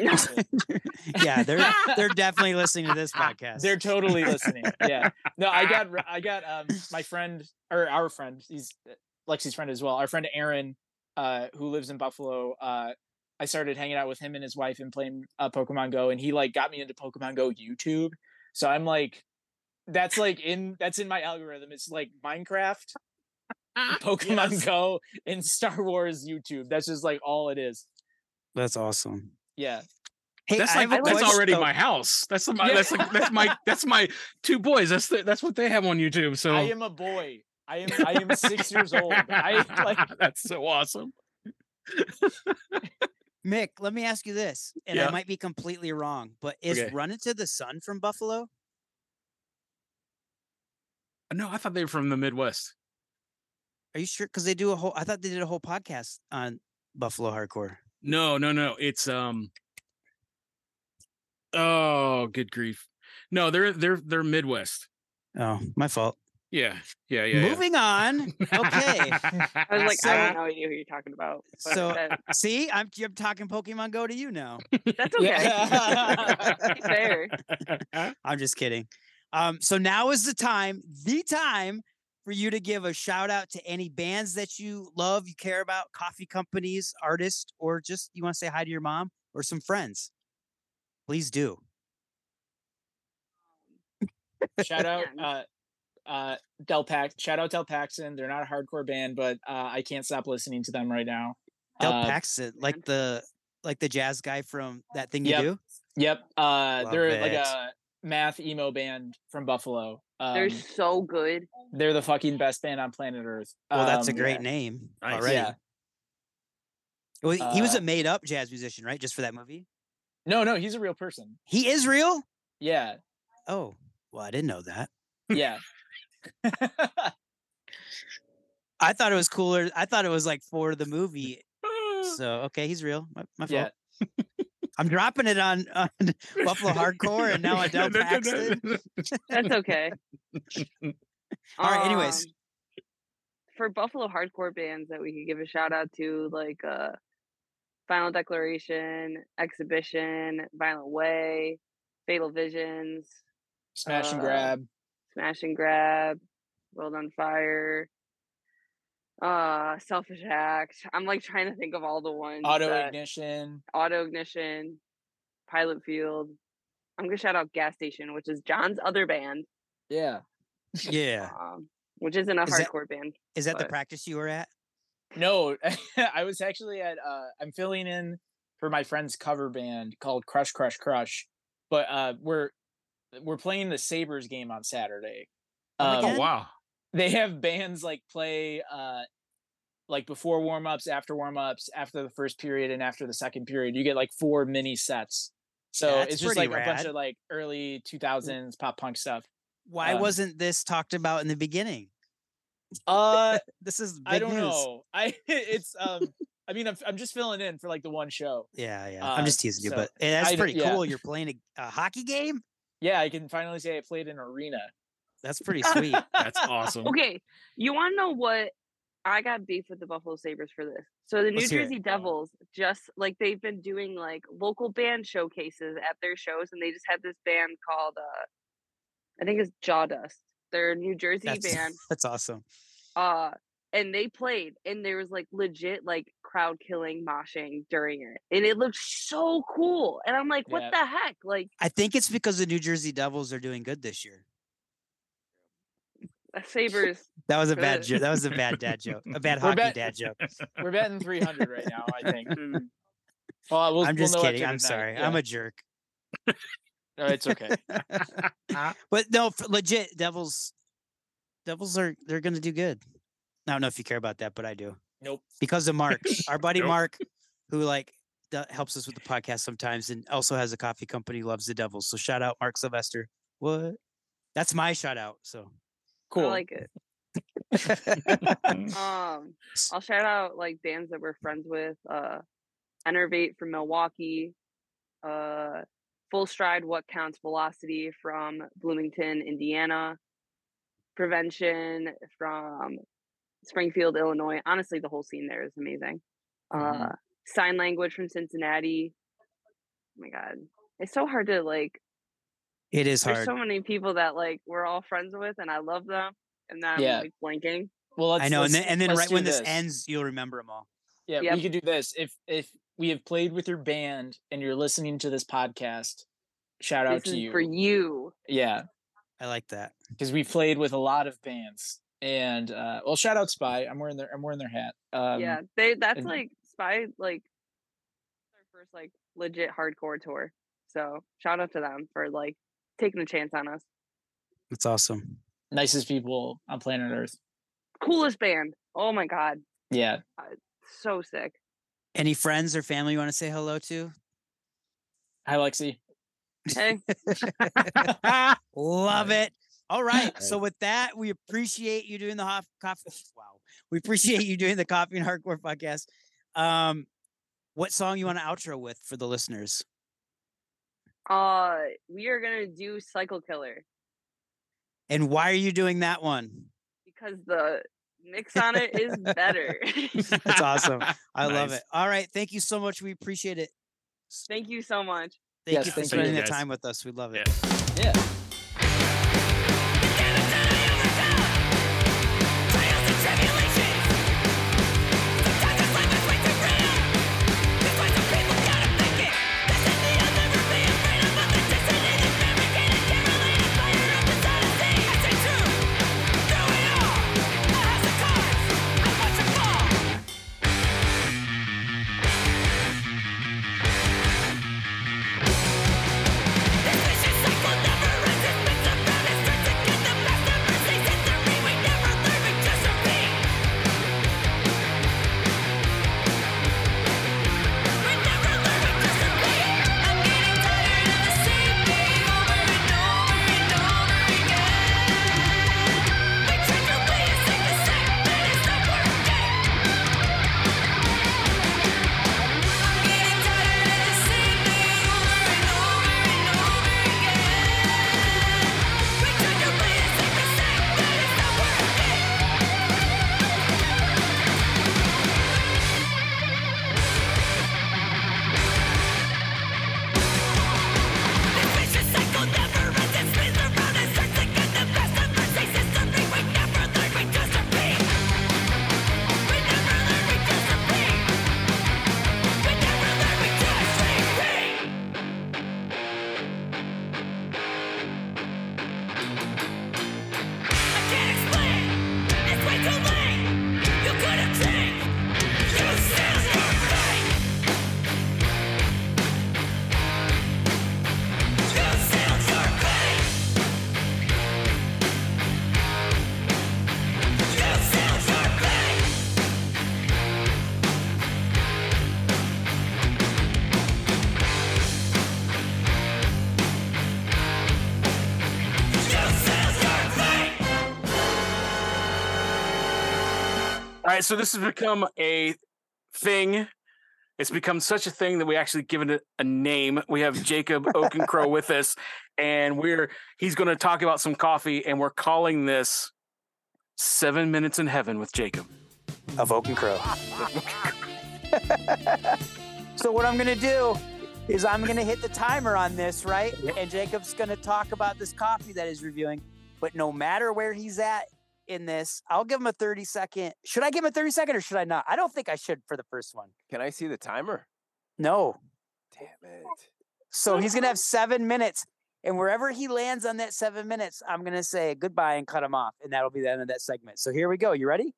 yeah, they're they're definitely listening to this podcast. They're totally listening. Yeah. No, I got I got um my friend or our friend, he's uh, Lexi's friend as well. Our friend Aaron, uh, who lives in Buffalo. Uh, I started hanging out with him and his wife and playing uh, Pokemon Go, and he like got me into Pokemon Go YouTube. So I'm like, that's like in that's in my algorithm. It's like Minecraft, Pokemon Yes. Go, and Star Wars YouTube. That's just like all it is. That's awesome. Yeah. Hey, That's I like have that's question- already my house. That's my Yeah. that's like that's my that's my two boys. That's the, that's what they have on YouTube. So I am a boy. I am I am six years old. I like that's so awesome. Mick, let me ask you this, and Yeah. I might be completely wrong, but is Okay. Run Into the Sun from Buffalo? No, I thought they were from the Midwest. Are you sure? Because they do a whole. I thought they did a whole podcast on Buffalo hardcore. No, no, no. It's um. Oh, good grief! No, they're they're they're Midwest. Oh, my fault. Yeah, yeah, yeah. yeah. Moving on. Okay. I was like, I So- have no idea who you're talking about. So- that- See, I'm I'm talking Pokemon Go to you now. that's okay. Fair. I'm just kidding. Um, so now is the time, the time for you to give a shout out to any bands that you love, you care about, coffee companies, artists, or just you want to say hi to your mom or some friends. Please do. shout out uh uh Del Pax shout out Del Paxton. They're not a hardcore band, but uh I can't stop listening to them right now. Del Uh, Paxton, like the like the jazz guy from that thing you Yep. do. Yep. Uh Love they're like a math emo band from Buffalo. Um, They're so good. they're the fucking best band on planet Earth. Well, that's a Um, great yeah. name Nice. already. Yeah. Well, he was Uh, a made up jazz musician, right? Just for that movie. No, no, he's a real person. He is real. Yeah. Oh, well, I didn't know that. Yeah. I thought it was cooler. I thought it was like for the movie. So okay, he's real. My, my fault. yeah. I'm dropping it on, on Buffalo Hardcore and now Adele Paxton. That's okay. All right, anyways. Um, for Buffalo hardcore bands that we could give a shout out to, like uh, Final Declaration, Exhibition, Violent Way, Fatal Visions, Smash and Uh, grab. Smash and Grab, World on Fire, uh, Selfish Act. I'm like trying to think of all the ones. Auto that- ignition. Auto Ignition, Pilot Field. I'm gonna shout out Gas Station, which is John's other band, Yeah. Yeah. um, which isn't a Is that- hardcore band. Is that the practice you were at? No, I was actually at uh I'm filling in for my friend's cover band called Crush Crush Crush. But uh we're we're playing the Sabres game on Saturday. Come Um, Oh wow! They have bands like play uh like before warm-ups, after warm-ups, after the first period and after the second period. You get like four mini sets. So That's it's just like a bunch of like early 2000s pop punk stuff. Why Um, wasn't this talked about in the beginning? Uh This is I don't news. know. I it's um I mean I'm I'm just filling in for like the one show. Yeah, yeah. I'm Uh, just teasing you, so but eh, that's I pretty yeah. cool. You're playing a, a hockey game. Yeah, I can finally say I played in arena. That's pretty sweet. That's awesome. Okay, you want to know what? I got beef with the Buffalo Sabres for this. So the New Let's it. Jersey Devils just like they've been doing like local band showcases at their shows, and they just had this band called uh, I think it's Jawdust. They're a New Jersey That's, band. that's awesome. uh and they played and there was like legit like crowd killing moshing during it and it looked so cool and i'm like what Yeah. the heck like I think it's because the New Jersey Devils are doing good this year. Sabers That was a bad joke. That was a bad dad joke. A bad We're hockey bet- dad joke. We're betting 300 right now, I think. Hmm. Well, we'll, I'm we'll just kidding. I'm tonight. sorry. Yeah. I'm a jerk. No, it's okay. But no, f- legit Devils. Devils are they're gonna do good. I don't know if you care about that, but I do Nope. because of Mark, our buddy Nope. Mark, who like do- helps us with the podcast sometimes, and also has a coffee company. Loves the Devils. So shout out Mark Sylvester. What? That's my shout out. So Cool. i like it. Um i'll shout out like bands that we're friends with uh enervate from milwaukee uh full stride what counts velocity from bloomington indiana prevention from springfield illinois. Honestly the whole scene there is amazing. Mhm. uh sign language from cincinnati. Oh my god. It's so hard to like it is hard. there's hard. so many people that like we're all friends with and i love them and then Yeah. i'm like blanking well, let's, I know, and let's- then and then right do when this. ends, you'll remember them all. Yeah, Yep. we could do this. If if we have played with your band and you're listening to this podcast, shout out this to is you. for you Yeah, I like that. because we played with a lot of bands. And uh well, shout out Spy. I'm wearing their I'm wearing their hat. Um, yeah they that's and- like spy like their first like legit hardcore tour so shout out to them for like taking a chance on us That's awesome. nicest people on planet Earth. coolest band oh my god Yeah, so sick Any friends or family you want to say hello to? hi Lexi. hey Love it. All right. So with that, we appreciate you doing the hot coffee. Wow. We appreciate you doing the coffee and hardcore podcast. Um, what song you want to outro with for the listeners? Uh we are gonna do cycle killer And why are you doing that one? because the mix on it is better That's awesome. I love it. All right. Thank you so much. We appreciate it. thank you so much Thank Yes, you for spending the time with us. We love it. Yeah. Yeah. Right, so this has become a thing. It's become such a thing that we actually given it a name. We have Jacob Oak and Crow with us, and we're he's going to talk about some coffee, and we're calling this Seven Minutes in Heaven with Jacob. Of Oak and Crow. so what I'm gonna do is I'm gonna hit the timer on this, right? And Jacob's gonna talk about this coffee that he's reviewing. But no matter where he's at in this, I'll give him a 30 second. Should I give him a 30 second or should I not? I don't think I should for the first one. Can I see the timer? No. Damn it. So he's gonna have seven minutes. And wherever he lands on that seven minutes, I'm gonna say goodbye and cut him off. And that'll be the end of that segment. So here we go. You ready?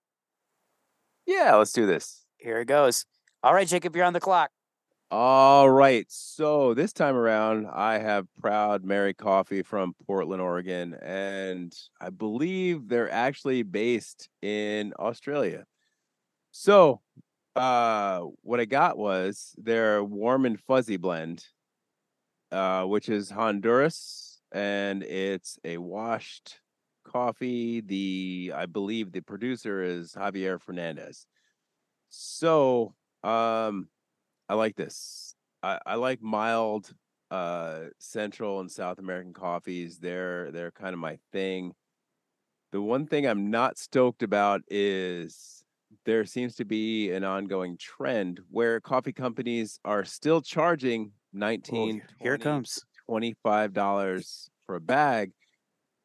Yeah, let's do this. Here it goes. All right, Jacob, you're on the clock. All right. So this time around, I have Proud Mary Coffee from Portland, Oregon, and I believe they're actually based in Australia. So, uh, what I got was their warm and fuzzy blend, uh, which is Honduras, and it's a washed coffee. The I believe the producer is Javier Fernandez. So, um, I like this. I, I like mild uh Central and South American coffees. They're they're kind of my thing. The one thing I'm not stoked about is there seems to be an ongoing trend where coffee companies are still charging 19 Here it 20, comes. 25 dollars for a bag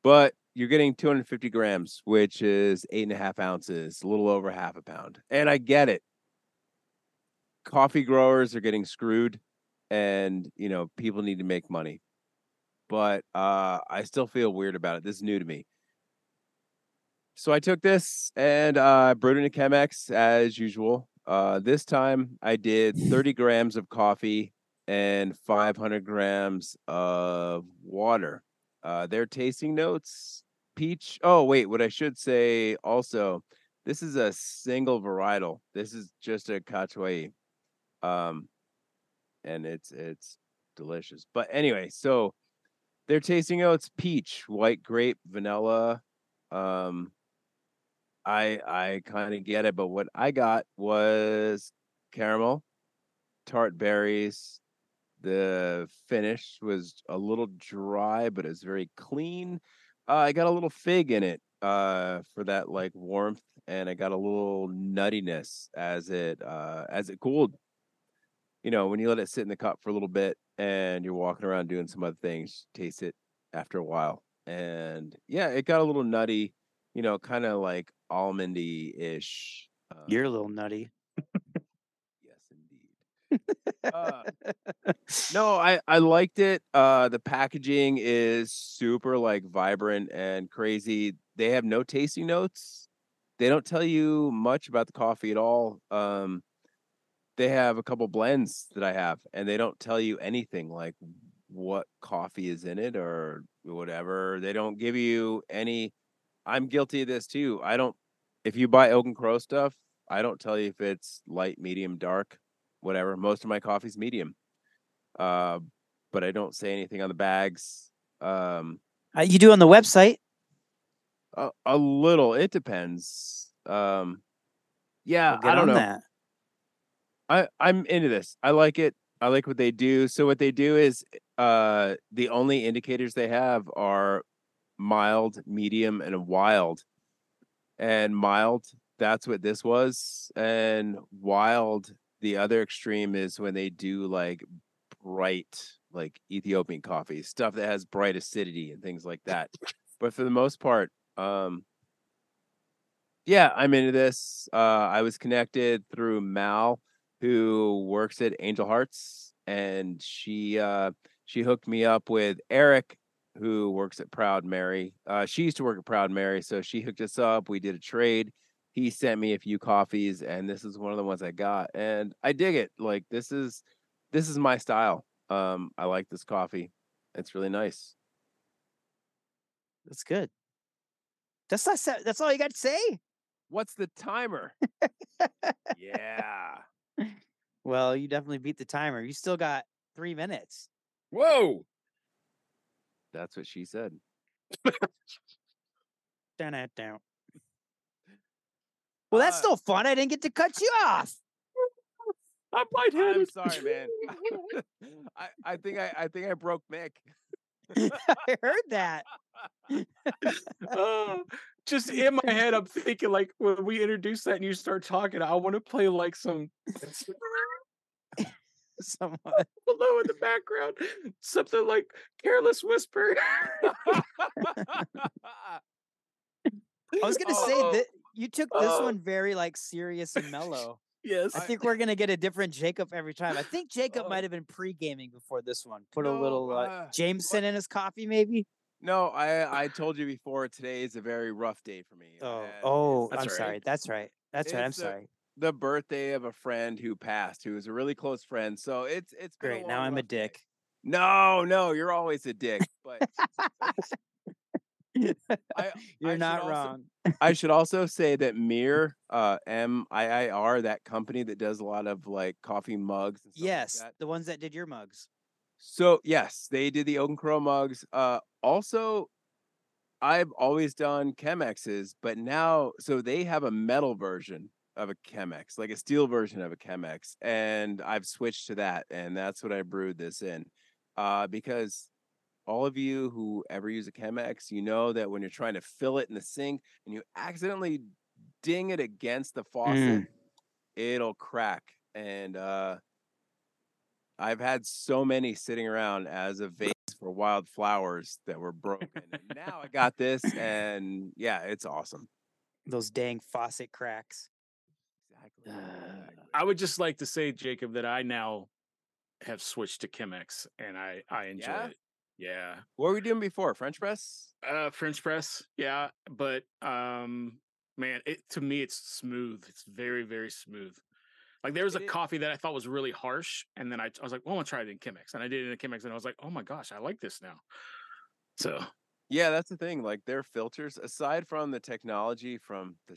but you're getting 250 grams which is eight and a half ounces a little over half a pound and i get it coffee growers are getting screwed and you know people need to make money. But uh i still feel weird about it. This is new to me. So i took this and uh brewed in a chemex as usual. Uh this time i did 30 grams of coffee and 500 grams of water. Uh their tasting notes peach oh wait what i should say also this is a single varietal. This is just a Catuai um and it's it's delicious. But anyway so they're tasting notes peach white grape vanilla um i i kind of get it but what i got was caramel tart berries the finish was a little dry but it's very clean. Uh, i got a little fig in it uh for that like warmth and i got a little nuttiness as it uh as it cooled you know, when you let it sit in the cup for a little bit and you're walking around doing some other things, taste it after a while. And yeah, it got a little nutty, you know, kind of like almondy ish. Uh, You're a little nutty. yes, indeed. uh, no, I I liked it. Uh, the packaging is super like vibrant and crazy. They have no tasting notes. They don't tell you much about the coffee at all. Um, they have a couple blends that I have, and they don't tell you anything like what coffee is in it or whatever. They don't give you any. I'm guilty of this too. I don't. If you buy Oak and Crow stuff, I don't tell you if it's light, medium, dark, whatever. Most of my coffee's medium. Uh, but I don't say anything on the bags. Um, Uh, you do on the website. a, a little. It depends. Um, yeah, We'll I don't know. that. I I'm into this. I like it. I like what they do. So what they do is uh the only indicators they have are mild, medium, and wild. And mild, that's what this was. And wild, the other extreme is when they do like bright, like Ethiopian coffee, stuff that has bright acidity and things like that. But for the most part, um yeah, I'm into this. Uh I was connected through Mal who works at Angel Hearts, and she uh, she hooked me up with Eric, who works at Proud Mary. Uh, she used to work at Proud Mary, so she hooked us up. We did a trade. He sent me a few coffees, and this is one of the ones I got, and I dig it. Like this is this is my style. Um, I like this coffee. It's really nice. That's good. That's not. That's all you got to say. What's the timer? yeah. Well, you definitely beat the timer. You still got three minutes. Whoa. That's what she said. Down, down, down. Well, that's Uh, still fun. I didn't get to cut you off. I'm I'm sorry, man. I, I think I I think I broke Mick. I heard that. Uh, just in my head, I'm thinking like when we introduce that and you start talking, I want to play like some Someone. below in the background, something like "Careless Whisper." I was gonna say Oh, that you took this oh. one very like serious and mellow. yes, I think we're gonna get a different Jacob every time. I think Jacob Oh. might have been pre-gaming before this one. Put a little uh, uh, Jameson in his coffee, maybe. No, I I told you before. Today is a very rough day for me. Oh, oh, I'm all sorry. That's right. That's right. I'm It's a- sorry. the birthday of a friend who passed, who was a really close friend. So it's it's Great. Now I'm a rough day. dick. No, no, you're always a dick. But I, You're should not also- wrong. I should also say that MiiR, uh, M I I R, that company that does a lot of like coffee mugs. And stuff Yes, Like the ones that did your mugs. So yes, they did the Oak and Crow mugs. Uh, also, I've always done Chemexes, but now so they have a metal version of a Chemex, like a steel version of a Chemex, and I've switched to that, and that's what I brewed this in. Uh, because all of you who ever use a Chemex, you know that when you're trying to fill it in the sink and you accidentally ding it against the faucet, it'll crack. And uh I've had so many sitting around as a vase for wildflowers that were broken. and now I got this and yeah, it's awesome. Those dang faucet cracks. Exactly. I would just like to say, Jacob, that I now have switched to Chemex and I I enjoy Yeah? it. Yeah. What were we doing before? French press? Uh French press, yeah, but um man, it to me it's smooth. It's very very smooth. Like there was a coffee that I thought was really harsh and then I, I was like, "Well, I'm to try it in Chemex." And I did it in Chemex and I was like, "Oh my gosh, I like this now." So, Yeah, that's the thing. Like their filters, aside from the technology from the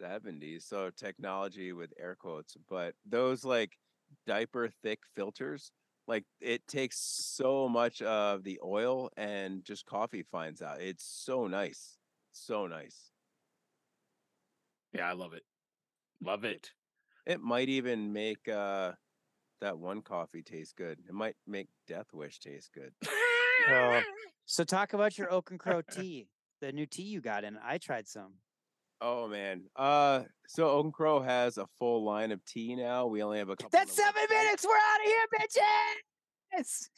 70s, so technology with air quotes, but those like diaper thick filters, like it takes so much of the oil and just coffee fines out. It's so nice. So nice. yeah, I love it. Love it. It might even make uh that one coffee taste good. It might make Death Wish taste good. Oh. So talk about your Oak and Crow tea, the new tea you got in. I tried some. Oh man. Uh so and Crow has a full line of tea now. We only have a couple That's seven minutes. We're out of here, bitches.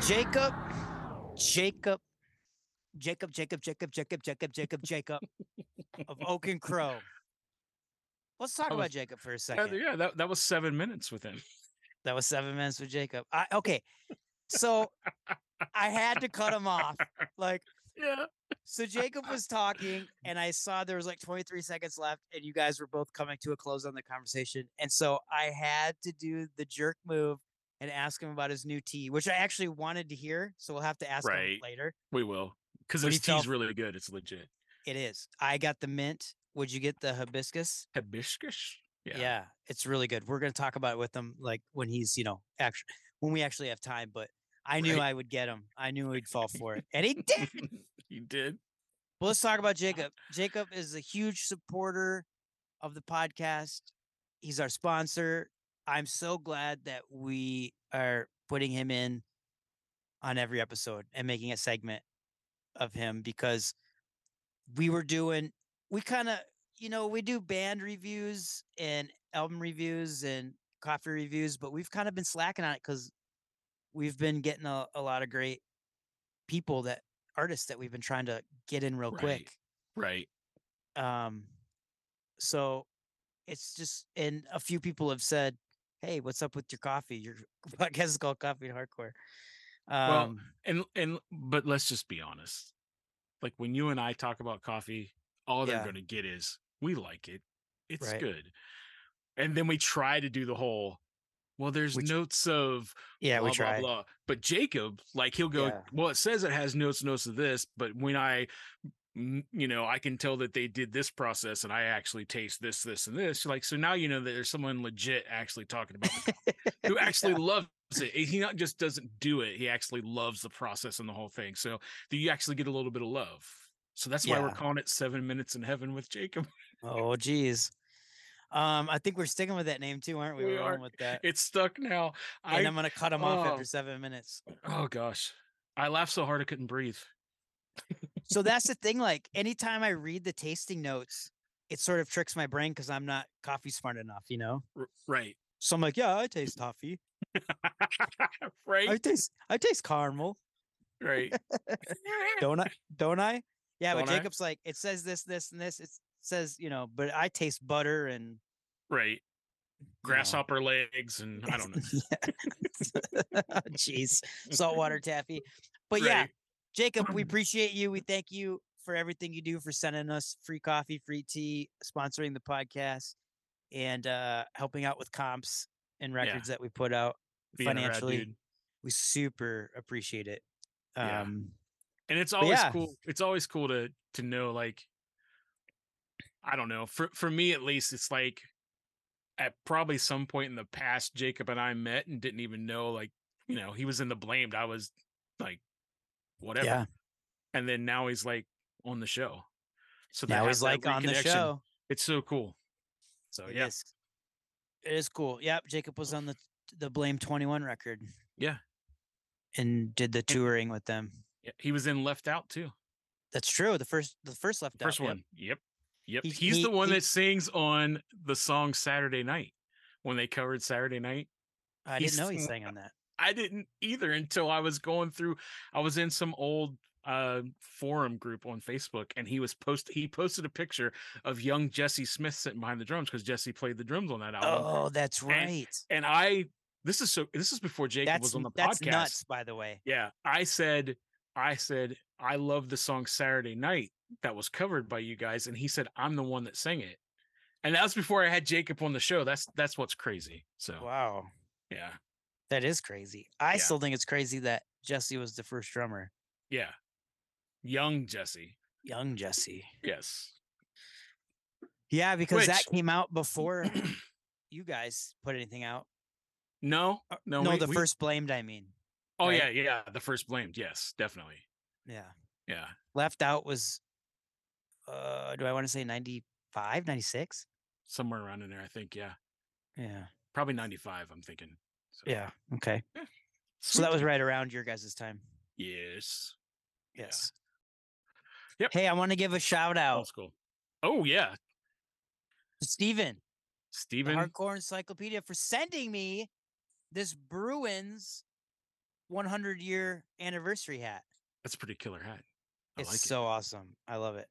Jacob, Jacob, Jacob, Jacob, Jacob, Jacob, Jacob, Jacob, Jacob of Oak and Crow. Let's talk That about Jacob for a second. yeah, that, that was seven minutes with him. That was seven minutes with Jacob. I, okay, so I had to cut him off. Like, Yeah. so Jacob was talking, and I saw there was like 23 seconds left, and you guys were both coming to a close on the conversation. And so I had to do the jerk move and ask him about his new tea, which I actually wanted to hear. So we'll have to ask him later. We will. Because his tea's f- really good. It's legit. It is. I got the mint. Would you get the hibiscus? Hibiscus? Yeah. Yeah, it's really good. We're gonna talk about it with him like when he's, you know, actually when we actually have time. But I knew Right. I would get him. I knew he'd fall for it, and he did. he did. Well, let's talk about Jacob. Jacob is a huge supporter of the podcast. He's our sponsor. I'm so glad that we are putting him in on every episode and making a segment of him because we were doing, we kind of, you know, we do band reviews and album reviews and coffee reviews, but we've kind of been slacking on it because we've been getting a, a lot of great people that artists that we've been trying to get in real quick. Right. Um, so it's just, and a few people have said, "Hey, what's up with your coffee? Your podcast is called Coffee and Hardcore." Um, Well, and and but let's just be honest. Like when you and I talk about coffee, all they're Yeah. going to get is we like it. It's Right. good. And then we try to do the whole well there's Which- notes of yeah, blah, we tried. blah blah. But Jacob, like he'll go, Yeah. well it says it has notes notes of this, but when I you know, I can tell that they did this process and I actually taste this this and this. Like so now you know that there's someone legit actually talking about who actually loves it. He not just doesn't do it; he actually loves the process and the whole thing. So do you actually get a little bit of love? So that's why we're calling it Seven Minutes in Heaven with Jacob. Oh, geez. Um, I think we're sticking with that name too, aren't we? We We're are. with that. It's stuck now. And I'm gonna cut him off oh. after seven minutes. oh gosh, I laughed so hard I couldn't breathe. So that's the thing. Like anytime I read the tasting notes, it sort of tricks my brain because I'm not coffee smart enough, you know. Right, So I'm like, yeah, I taste toffee. I right, taste, I taste caramel. right. Don't I? Don't I? Yeah, but Don't I? Jacob's like, it says this, this, and this. It says, you know, but I taste butter and right. you know. Grasshopper legs, and I don't know. Jeez, saltwater taffy. But yeah, Right. Jacob, we appreciate you. We thank you for everything you do for sending us free coffee, free tea, sponsoring the podcast, and uh helping out with comps and records that we put out Being financially. We super appreciate it. Yeah. Um and it's always yeah. cool it's always cool to to know like i don't know for for me at least it's like at probably some point in the past jacob and i met and didn't even know like you know he was in the blamed i was like whatever Yeah. and then now he's like on the show so now he's like on the show. it's so cool so It yeah is. It is cool. Yep. Jacob was on the the Blamed 21 record. Yeah. And did the touring with them. yeah, he was in left out too That's true. The first the first left first out. First one yep yep He- he's he- the one he- that sings on the song saturday night when they covered saturday night I didn't know he sang on that. I didn't either until I was going through. I was in some old uh forum group on Facebook, and he was post. He posted a picture of young Jesse Smith sitting behind the drums because Jesse played the drums on that album. Oh, that's right. And I, this is so. This is before Jacob That's was on the that's podcast. nuts, by the way. Yeah, I said, I said, I love the song Saturday Night that was covered by you guys, and he said I'm the one that sang it. And that was before I had Jacob on the show. That's that's what's crazy. So Wow, yeah, that is crazy. I Yeah. still think it's crazy that Jesse was the first drummer, yeah, young Jesse. young Jesse. Yes. Yeah, because that came out before you guys put anything out. No, Uh, no, no, we- the we- first blamed. I mean, Oh right? yeah, yeah, the first blamed. Yes, definitely. yeah. Yeah, Left out was, uh, do I want to say 95, 96? somewhere around in there. I think. Yeah, Yeah, probably ninety-five. I'm thinking. So, yeah. Okay, eh, so that was right around your guys' time. Yes. Yeah. Yes. Yep. Hey, I want to give a shout out Old school. Oh yeah, Steven. Steven. Hardcore Encyclopedia for sending me this Bruins 100 year anniversary hat. That's a pretty killer hat. I It's like so awesome. I love it. it.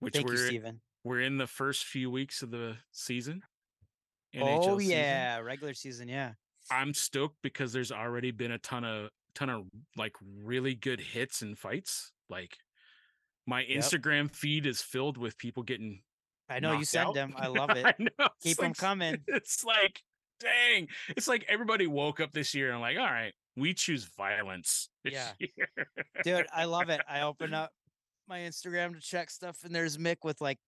Which Thank you, we're Steven. we're in the first few weeks of the season. Oh NHL season. yeah, regular season. Yeah. I'm stoked because there's already been a ton of ton of like really good hits and fights. Like my Yep. Instagram feed is filled with people getting I know you send out. them. I love it. I know. Keep like- coming. It's like, dang. It's like everybody woke up this year and like, all right, we choose violence Yeah. Dude, I love it. I open up my Instagram to check stuff, and there's Mick with like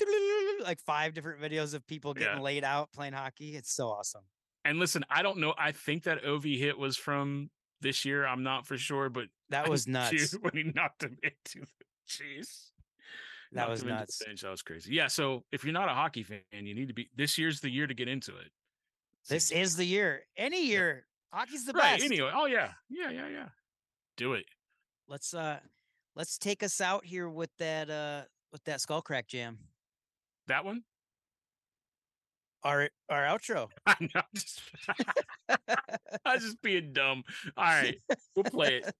like five different videos of people getting Yeah. laid out playing hockey. It's so awesome. and listen, I don't know. I think that OV hit was from this year. I'm not for sure, but That was nuts. when he knocked him into the jeez. That knocked was him into the nuts. bench, That was crazy. Yeah. So if you're not a hockey fan, you need to be. This year's the year to get into it. This is the year. Any year, hockey's the right. best. Anyway. Oh yeah. Yeah. Yeah. Yeah. Do it. let's uh let's take us out here with that uh with that skull crack jam. That one. Our our outro. I know. I'm just, I'm just being dumb. All right. We'll play it.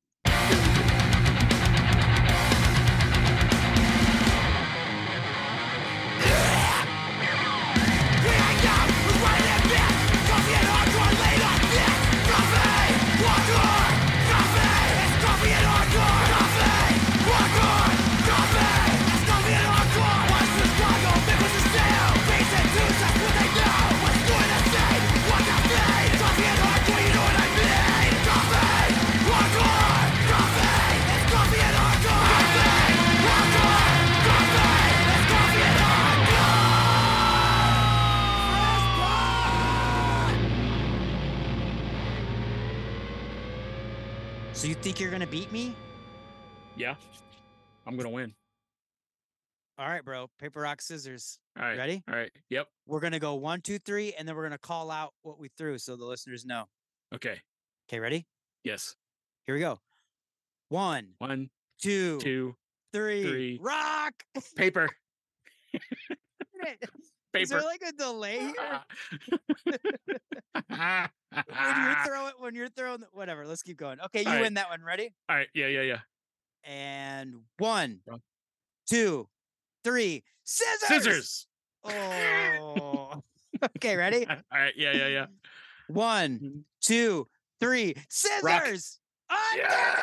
So you think you're gonna beat me? Yeah. I'm gonna win. All right, bro. Paper, rock, scissors. All right. Ready? All right. Yep. We're gonna go one, two, three, and then we're gonna call out what we threw so the listeners know. Okay. Okay, ready? Yes. Here we go. One, One, two, two, three. three. Rock. paper. Is there like a delay here? When you're throwing, when you're throwing, the- whatever. Let's keep going. Okay, you All right. win that one. Ready? All right. Yeah. Yeah. Yeah. And one, two, three. Scissors. Scissors. Oh. okay, ready? All right. Yeah. Yeah. Yeah. One, mm-hmm. two, three. Scissors. Oh, Yes!